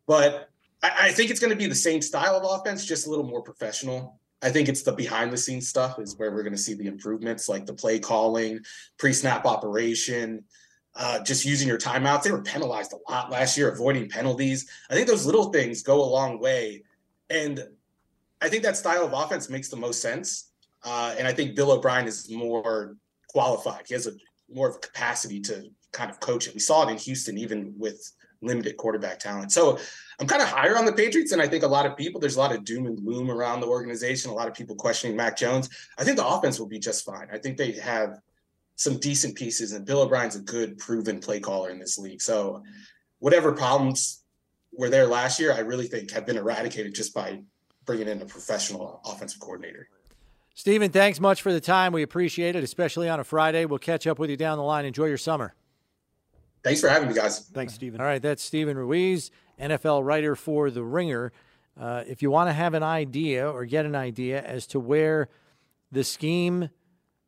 But I, I think it's going to be the same style of offense, just a little more professional. I think it's the behind the scenes stuff is where we're going to see the improvements, like the play calling, pre snap operation, uh, just using your timeouts. They were penalized a lot last year, avoiding penalties. I think those little things go a long way and I think that style of offense makes the most sense. Uh, and I think Bill O'Brien is more qualified. He has a more of a capacity to kind of coach it. We saw it in Houston, even with limited quarterback talent. So I'm kind of higher on the Patriots and I think a lot of people. There's a lot of doom and gloom around the organization. A lot of people questioning Mac Jones. I think the offense will be just fine. I think they have some decent pieces, and Bill O'Brien's a good, proven play caller in this league. So whatever problems were there last year, I really think have been eradicated just by bringing in a professional offensive coordinator. Steven, thanks much for the time. We appreciate it, especially on a Friday. We'll catch up with you down the line. Enjoy your summer. Thanks for having me, guys. Thanks, Steven. All right, that's Steven Ruiz, NFL writer for The Ringer. Uh, if you want to have an idea or get an idea as to where the scheme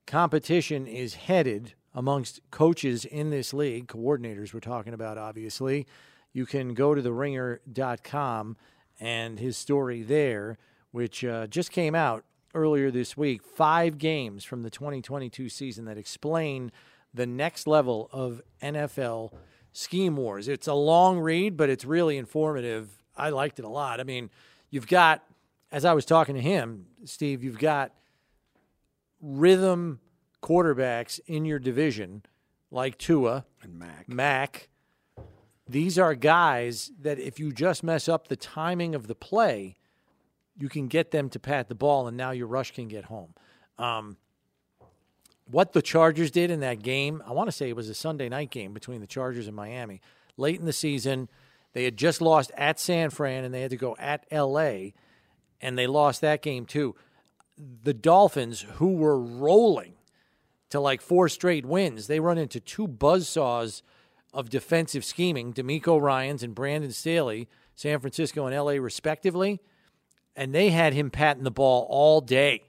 competition is headed amongst coaches in this league, coordinators we're talking about, obviously, you can go to theringer.com and his story there, which uh, just came out earlier this week. Five games from the 2022 season that explain the next level of NFL scheme wars. It's a long read, but it's really informative. I liked it a lot. I mean, you've got, as I was talking to him, Steve, you've got rhythm quarterbacks in your division like Tua and Mac. Mac. These are guys that if you just mess up the timing of the play, you can get them to pat the ball, and now your rush can get home. Um, what the Chargers did in that game, I want to say it was a Sunday night game between the Chargers and Miami. Late in the season, they had just lost at San Fran and they had to go at LA, and they lost that game too. The Dolphins, who were rolling to like four straight wins, they run into two buzzsaws of defensive scheming, DeMeco Ryans and Brandon Staley, San Francisco and LA respectively, and they had him patting the ball all day.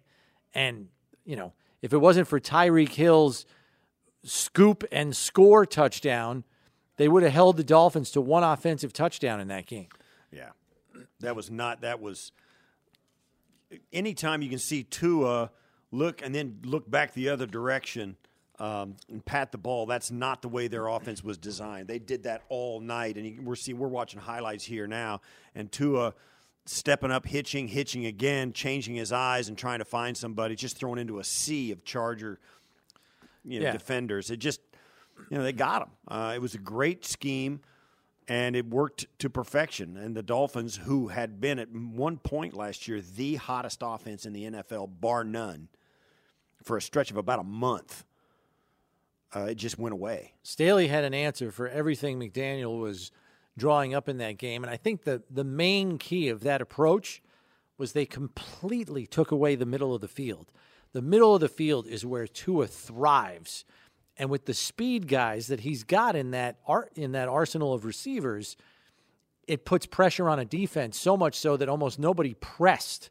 And, you know, if it wasn't for Tyreek Hill's scoop and score touchdown, they would have held the Dolphins to one offensive touchdown in that game. Yeah. That was not that was anytime you can see Tua look and then look back the other direction um, and pat the ball. That's not the way their offense was designed. They did that all night, and we're seeing we're watching highlights here now, and Tua stepping up, hitching, hitching again, changing his eyes and trying to find somebody, just thrown into a sea of Charger, you know, Yeah. defenders. It just, you know, they got him. Uh, it was a great scheme, and it worked to perfection. And the Dolphins, who had been at one point last year the hottest offense in the NFL, bar none, for a stretch of about a month, uh, it just went away. Staley had an answer for everything McDaniel was drawing up in that game. And I think the, the main key of that approach was they completely took away the middle of the field. The middle of the field is where Tua thrives. And with the speed guys that he's got in that ar- in that arsenal of receivers, it puts pressure on a defense so much so that almost nobody pressed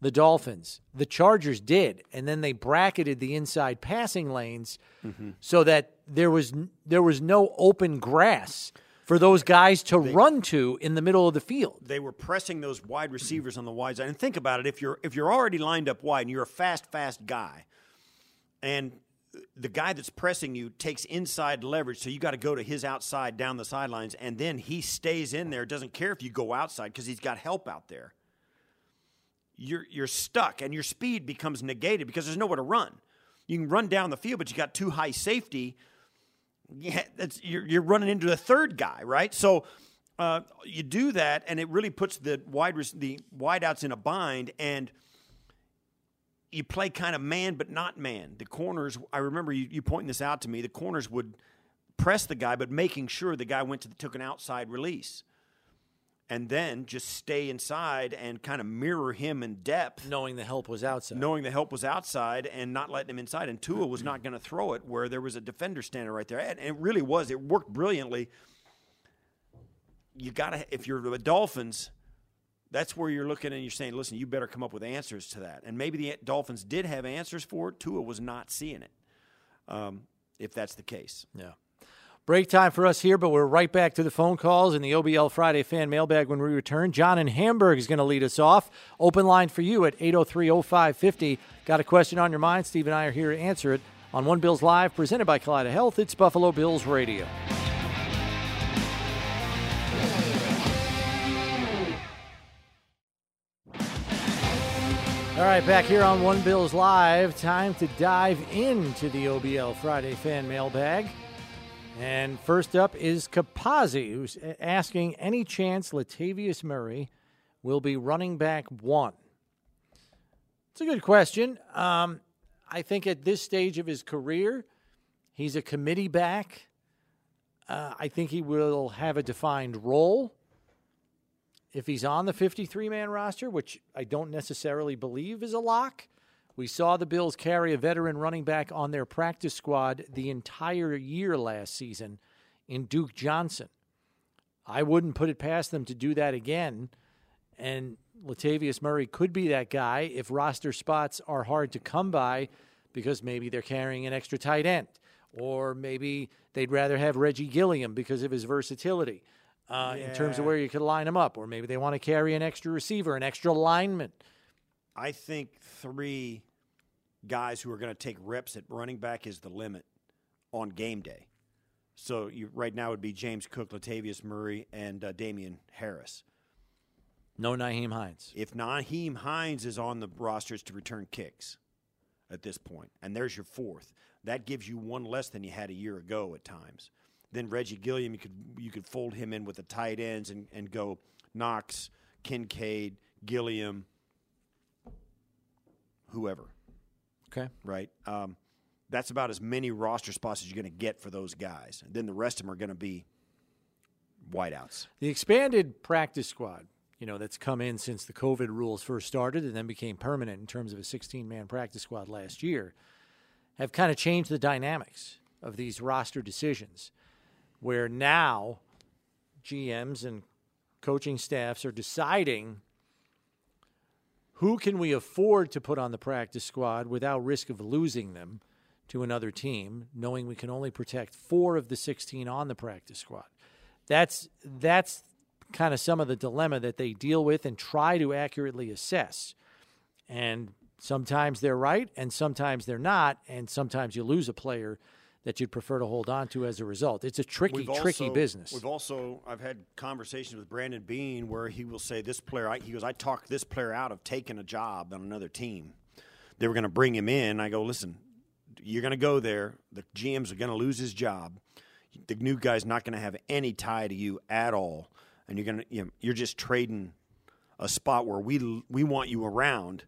the Dolphins. The Chargers did, and then they bracketed the inside passing lanes mm-hmm. so that there was there was no open grass for those guys to run to in the middle of the field. They were pressing those wide receivers on the wide side. And think about it: if you're if you're already lined up wide and you're a fast, fast guy, and the guy that's pressing you takes inside leverage, so you got to go to his outside down the sidelines, and then he stays in there. Doesn't care if you go outside because he's got help out there. You're you're stuck, and your speed becomes negated because there's nowhere to run. You can run down the field, but you got two high safety. Yeah, that's you're, you're running into the third guy, right? So uh, you do that, and it really puts the wide the wideouts in a bind, and you play kind of man but not man. The corners, I remember you, you pointing this out to me. The corners would press the guy, but making sure the guy went to the, took an outside release, and then just stay inside and kind of mirror him in depth, knowing the help was outside. knowing the help was outside and not letting him inside. And Tua was not going to throw it where there was a defender standing right there, and it really was. It worked brilliantly. You got to if you're the Dolphins that's where you're looking and you're saying, listen, you better come up with answers to that. And maybe the Dolphins did have answers for it. Tua was not seeing it, um, if that's the case. Yeah. Break time for us here, but we're right back to the phone calls and the OBL Friday fan mailbag when we return. John in Hamburg is going to lead us off. Open line for you at 803 0550. Got a question on your mind? Steve and I are here to answer it on One Bills Live, presented by Kaleida Health. It's Buffalo Bills Radio. All right, back here on One Bills Live, time to dive into the OBL Friday fan mailbag. And first up is Kapazi, who's asking any chance Latavius Murray will be running back one. It's a good question. Um, I think at this stage of his career, he's a committee back. Uh, I think he will have a defined role. If he's on the 53 man roster, which I don't necessarily believe is a lock, we saw the Bills carry a veteran running back on their practice squad the entire year last season in Duke Johnson. I wouldn't put it past them to do that again. And Latavius Murray could be that guy if roster spots are hard to come by because maybe they're carrying an extra tight end, or maybe they'd rather have Reggie Gilliam because of his versatility uh, in terms of where you could line him up, or maybe they want to carry an extra receiver, an extra lineman. I think three guys who are going to take reps at running back is the limit on game day. So you, right now would be James Cook, Latavius Murray, and uh, Damien Harris. No Nyheim Hines. If Nyheim Hines is on the rosters to return kicks at this point, and there's your fourth, that gives you one less than you had a year ago at times. Then Reggie Gilliam, you could you could fold him in with the tight ends and, and go Knox, Kincaid, Gilliam, whoever. Okay. Right. Um, that's about as many roster spots as you're going to get for those guys. And then the rest of them are going to be whiteouts. The expanded practice squad, you know, that's come in since the COVID rules first started and then became permanent in terms of a 16 man practice squad last year, have kind of changed the dynamics of these roster decisions, where now GMs and coaching staffs are deciding who can we afford to put on the practice squad without risk of losing them to another team, knowing we can only protect four of the 16 on the practice squad. That's that's kind of some of the dilemma that they deal with and try to accurately assess. And sometimes they're right and sometimes they're not and sometimes you lose a player that you'd prefer to hold on to as a result. It's a tricky We've tricky also- business. We've also I've had conversations with Brandon Beane where he will say this player I, he goes I talked this player out of taking a job on another team. They were going to bring him in. I go listen, you're going to go there. The GM's are going to lose his job. The new guy's not going to have any tie to you at all, and you're going to you know, you're just trading a spot where we we want you around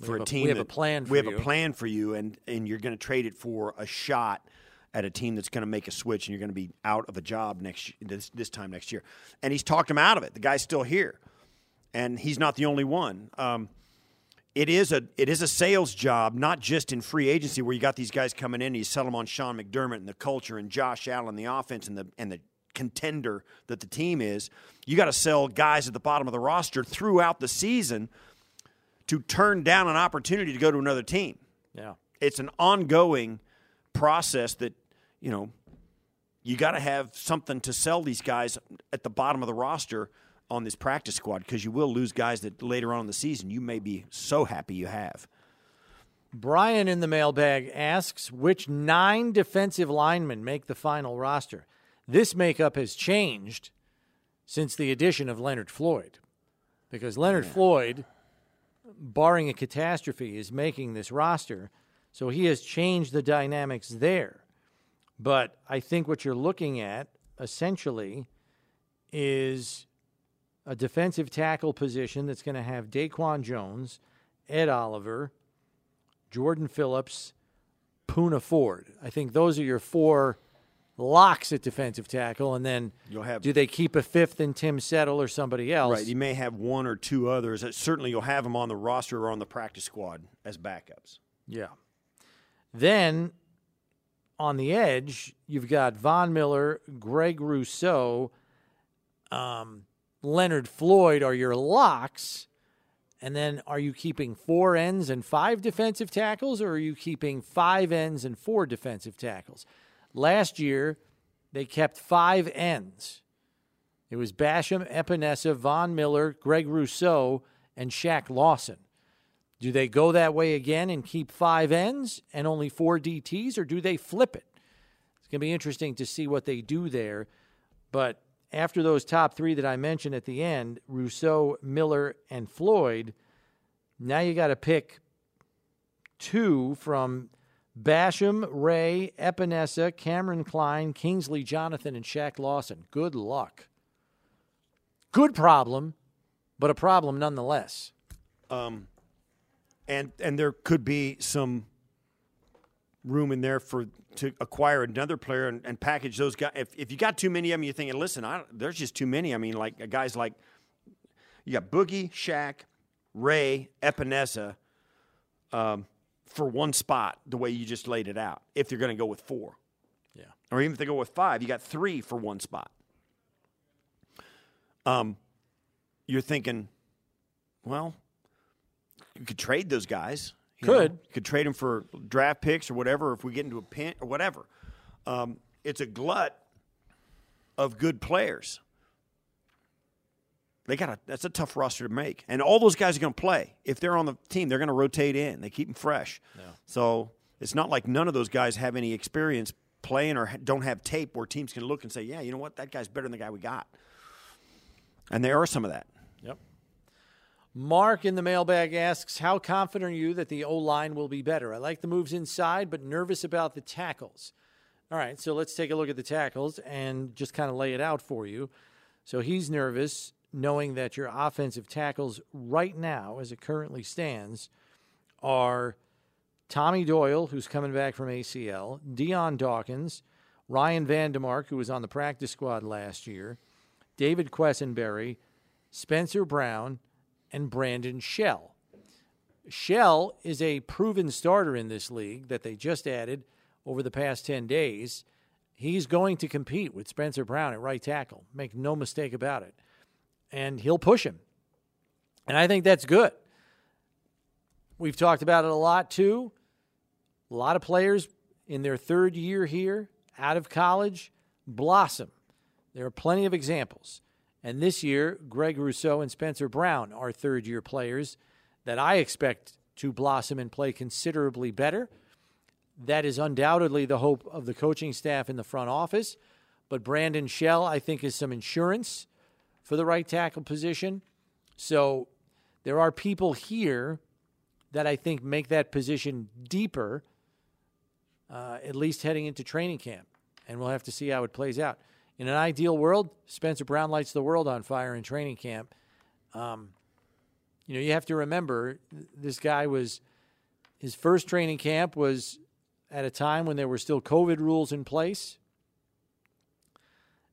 for a a- team. we have a plan We for have you. a plan for you, and and you're going to trade it for a shot at a team that's going to make a switch, and you're going to be out of a job next this this time next year. And he's talked him out of it. The guy's still here, and he's not the only one. Um, it is a it is a sales job, not just in free agency where you got these guys coming in and you sell them on Sean McDermott and the culture and Josh Allen, the offense and the and the contender that the team is. You got to sell guys at the bottom of the roster throughout the season to turn down an opportunity to go to another team. Yeah. It's an ongoing process that, you know, you got to have something to sell these guys at the bottom of the roster on this practice squad because you will lose guys that later on in the season you may be so happy you have. Brian in the mailbag asks which nine defensive linemen make the final roster. This makeup has changed since the addition of Leonard Floyd, because Leonard Floyd, barring a catastrophe, is making this roster. So he has changed the dynamics there. But I think what you're looking at essentially is a defensive tackle position that's going to have DaQuan Jones, Ed Oliver, Jordan Phillips, Poona Ford. I think those are your four locks at defensive tackle, and then You'll have- do they keep a fifth in Tim Settle or somebody else? Right. You may have one or two others. Uh, Certainly, you'll have them on the roster or on the practice squad as backups. Yeah. Then on the edge, you've got Von Miller, Greg Rousseau, um, Leonard Floyd are your locks. And then are you keeping four ends and five defensive tackles, or are you keeping five ends and four defensive tackles? Last year, they kept five ends. It was Basham, Epenesa, Von Miller, Greg Rousseau, and Shaq Lawson. Do they go that way again and keep five ends and only four DTs, or do they flip it? It's going to be interesting to see what they do there. But after those top three that I mentioned at the end, Rousseau, Miller, and Floyd, Now you got to pick two from Basham, Ray, Epenesa, Kameron Cline, Kingsley Jonathan, and Shaq Lawson. Good luck. Good problem, but a problem nonetheless. Um, and and there could be some room in there for to acquire another player and, and package those guys. If, if you got too many of them, you're thinking, listen, I, there's just too many. I mean, like guys like you got Boogie, Shaq, Ray, Epenesa um, for one spot. The way you just laid it out, if you're going to go with four, yeah, or even if they go with five, you got three for one spot. Um, you're thinking, well, you could trade those guys. You Could. know, you could trade them for draft picks or whatever if we get into a pin or whatever. Um, it's a glut of good players. They got a that's a tough roster to make, and all those guys are going to play. If they're on the team, they're going to rotate in. They keep them fresh. So it's not like none of those guys have any experience playing or don't have tape where teams can look and say, "Yeah, you know what, that guy's better than the guy we got." And there are some of that. Yep. Mark in the mailbag asks, How confident are you that the O line will be better? I like the moves inside, but nervous about the tackles. All right, so let's take a look at the tackles and just kind of lay it out for you. So he's nervous knowing that your offensive tackles right now, as it currently stands, are Tommy Doyle, who's coming back from ACL, Dion Dawkins, Ryan Van Demark, who was on the practice squad last year, David Quessenberry, Spencer Brown, and Brandon Shell. Shell is a proven starter in this league that they just added over the past 10 days. He's going to compete with Spencer Brown at right tackle. Make no mistake about it. And he'll push him. And I think that's good. We've talked about it a lot too. A lot of players in their third year here, out of college, blossom. There are plenty of examples. And this year, Greg Rousseau and Spencer Brown are third year players that I expect to blossom and play considerably better. That is undoubtedly the hope of the coaching staff in the front office. But Brandon Shell, I think, is some insurance for the right tackle position. So there are people here that I think make that position deeper, uh, at least heading into training camp. And we'll have to see how it plays out. In an ideal world, Spencer Brown lights the world on fire in training camp. Um, you know, you have to remember this guy was his first training camp was at a time when there were still COVID rules in place.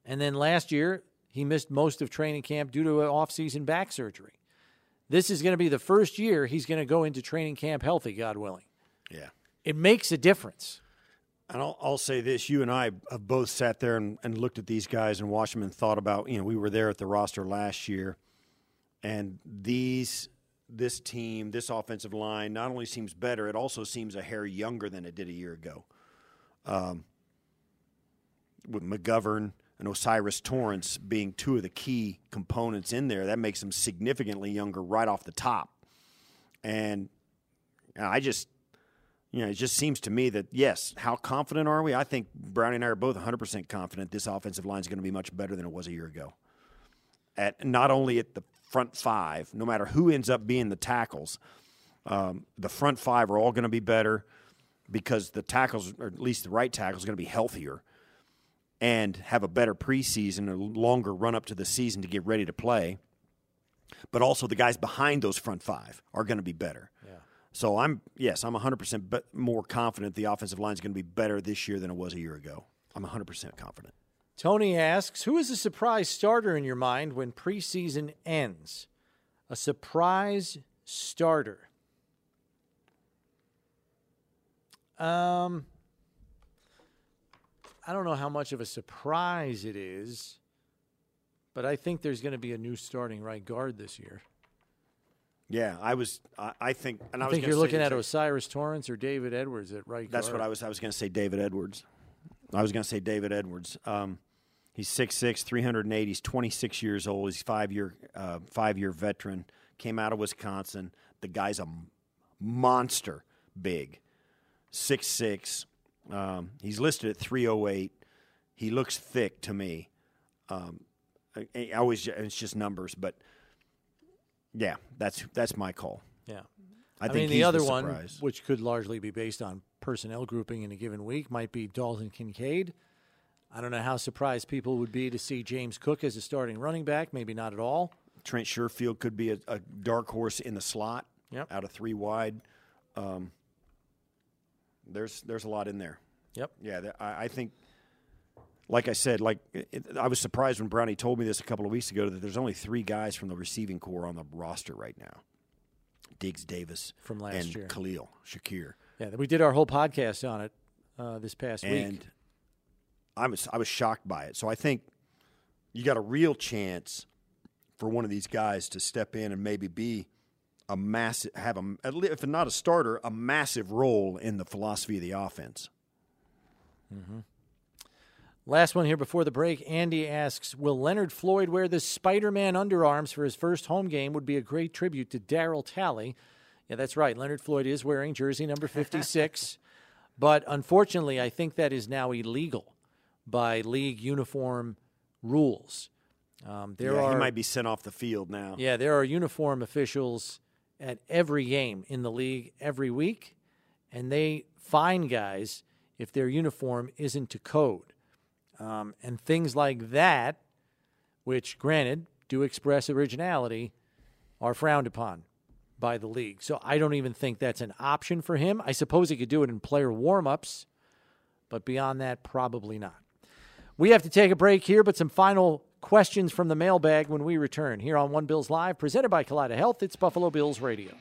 And then last year, he missed most of training camp due to an off-season back surgery. This is going to be the first year he's going to go into training camp healthy, God willing. Yeah. It makes a difference. And I'll, I'll say this: you and I have both sat there and, and looked at these guys and watched them and thought about. You know, we were there at the roster last year, and these this team, this offensive line, not only seems better, it also seems a hair younger than it did a year ago. Um, with McGovern and O'Cyrus Torrence being two of the key components in there, that makes them significantly younger right off the top. And I just you know, it just seems to me that yes, how confident are we? I think Brownie and I are both 100% confident this offensive line is going to be much better than it was a year ago. At not only at the front five, no matter who ends up being the tackles, um, the front five are all going to be better because the tackles, or at least the right tackle, is going to be healthier and have a better preseason, a longer run up to the season to get ready to play. But also, the guys behind those front five are going to be better. So I'm yes, I'm 100% be- more confident the offensive line is going to be better this year than it was a year ago. I'm 100% confident. Tony asks, "Who is a surprise starter in your mind when preseason ends? A surprise starter." Um, I don't know how much of a surprise it is, but I think there's going to be a new starting right guard this year. Yeah, I was. I, I think, and I, I, think you're looking at O'Cyrus Torrence or David Edwards at right That's guard. what I was. I was going to say David Edwards. I was going to say David Edwards. Um, he's 6'6", 380. He's 26 years old. He's five year uh, five year veteran. Came out of Wisconsin. The guy's a monster big. 6'6". Um, he's listed at 308. He looks thick to me. Um, I, I always it's just numbers, but yeah, that's that's my call. Yeah. I, I, think mean, the other the one, which could largely be based on personnel grouping in a given week, might be Dalton Kincaid. I don't know how surprised people would be to see James Cook as a starting running back. Maybe not at all. Trent Sherfield could be a, a dark horse in the slot. Yep. Out of three wide. Um, there's there's a lot in there. Yep. Yeah, I, I think. Like I said, like it, I was surprised when Brownie told me this a couple of weeks ago that there's only three guys from the receiving corps on the roster right now: Diggs, Davis, From last and year. Khalil Shakir. Yeah, we did our whole podcast on it uh, this past and week. I was I was shocked by it. So I think you got a real chance for one of these guys to step in and maybe be a massive have a at least if not a starter, a massive role in the philosophy of the offense. Mm-hmm. Last one here before the break. Andy asks Will Leonard Floyd wear the Spider Man underarms for his first home game? Would be a great tribute to Darryl Talley. Yeah, that's right. Leonard Floyd is wearing jersey number 56. but unfortunately, I think that is now illegal by league uniform rules. Um, there Yeah, are he might be sent off the field now. yeah, there are uniform officials at every game in the league every week, and they fine guys if their uniform isn't to code. Um, and things like that, which, granted, do express originality, are frowned upon by the league. So I don't even think that's an option for him. I suppose he could do it in player warm ups, but beyond that, probably not. We have to take a break here, but some final questions from the mailbag when we return here on One Bills Live, presented by Kaleida Health. It's Buffalo Bills Radio.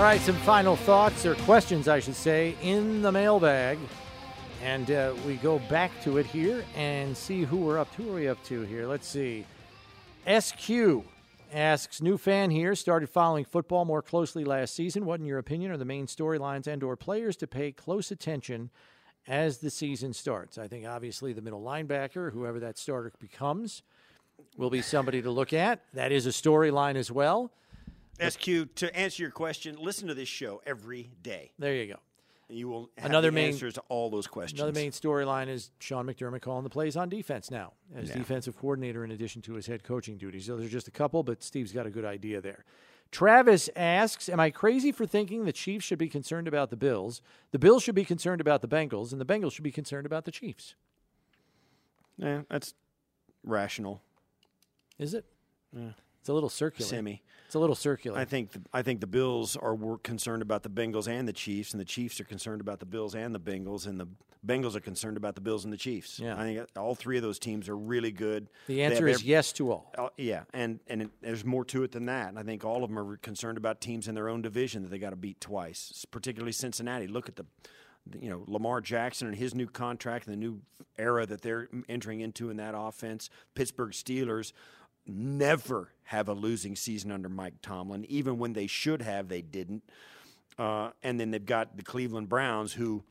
All right, some final thoughts or questions, I should say, in the mailbag. And uh, we go back to it here and see who we're up to. Who are we up to here? Let's see. SQ asks, new fan here, started following football more closely last season. What, in your opinion, are the main storylines and or players to pay close attention as the season starts? I think obviously the middle linebacker, whoever that starter becomes, will be somebody to look at. That is a storyline as well. SQ, to answer your question, listen to this show every day. There you go. And you will have Another the main- answers to all those questions. Another main storyline is Sean McDermott calling the plays on defense now as Yeah. defensive coordinator in addition to his head coaching duties. Those are just a couple, but Steve's got a good idea there. Travis asks, Am I crazy for thinking the Chiefs should be concerned about the Bills? The Bills should be concerned about the Bengals, and the Bengals should be concerned about the Chiefs. Yeah, that's rational. Is it? Yeah. It's a little circular. Semi. It's a little circular. I think the, I think the Bills are concerned about the Bengals and the Chiefs, and the Chiefs are concerned about the Bills and the Bengals, and the Bengals are concerned about the Bills and the Chiefs. Yeah. I think all three of those teams are really good. The answer is ev- yes to all. Uh, yeah, and and it, there's more to it than that. And I think all of them are concerned about teams in their own division that they got to beat twice, particularly Cincinnati. Look at the, the- you know, Lamar Jackson and his new contract and the new era that they're entering into in that offense. Pittsburgh Steelers never have a losing season under Mike Tomlin, even when they should have, they didn't. Uh, and then they've got the Cleveland Browns, who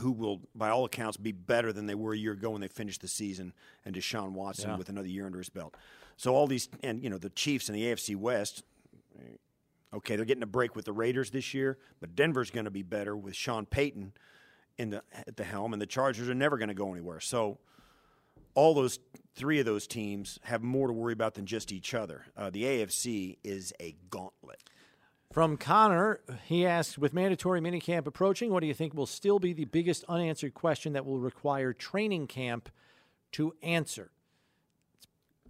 who will, by all accounts, be better than they were a year ago when they finished the season, and Deshaun Watson Yeah. with another year under his belt. So all these, and you know, the Chiefs in the AFC West. Okay, they're getting a break with the Raiders this year, but Denver's going to be better with Sean Payton in the at the helm, and the Chargers are never going to go anywhere. So all those three of those teams have more to worry about than just each other. Uh, the AFC is a gauntlet. From Connor, he asks, with mandatory minicamp approaching, what do you think will still be the biggest unanswered question that will require training camp to answer?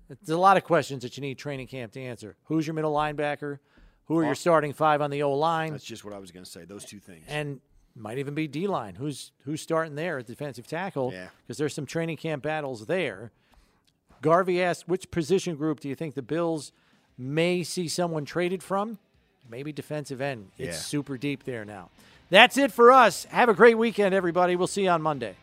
There's a lot of questions that you need training camp to answer. Who's your middle linebacker? Who are your starting five on the O line? That's just what I was going to say. Those two things. And might even be D line. Who's who's starting there at defensive tackle? Yeah. Because there's some training camp battles there. Garvey asked, which position group do you think the Bills may see someone traded from? Maybe defensive end. It's Yeah. super deep there now. That's it for us. Have a great weekend, everybody. We'll see you on Monday.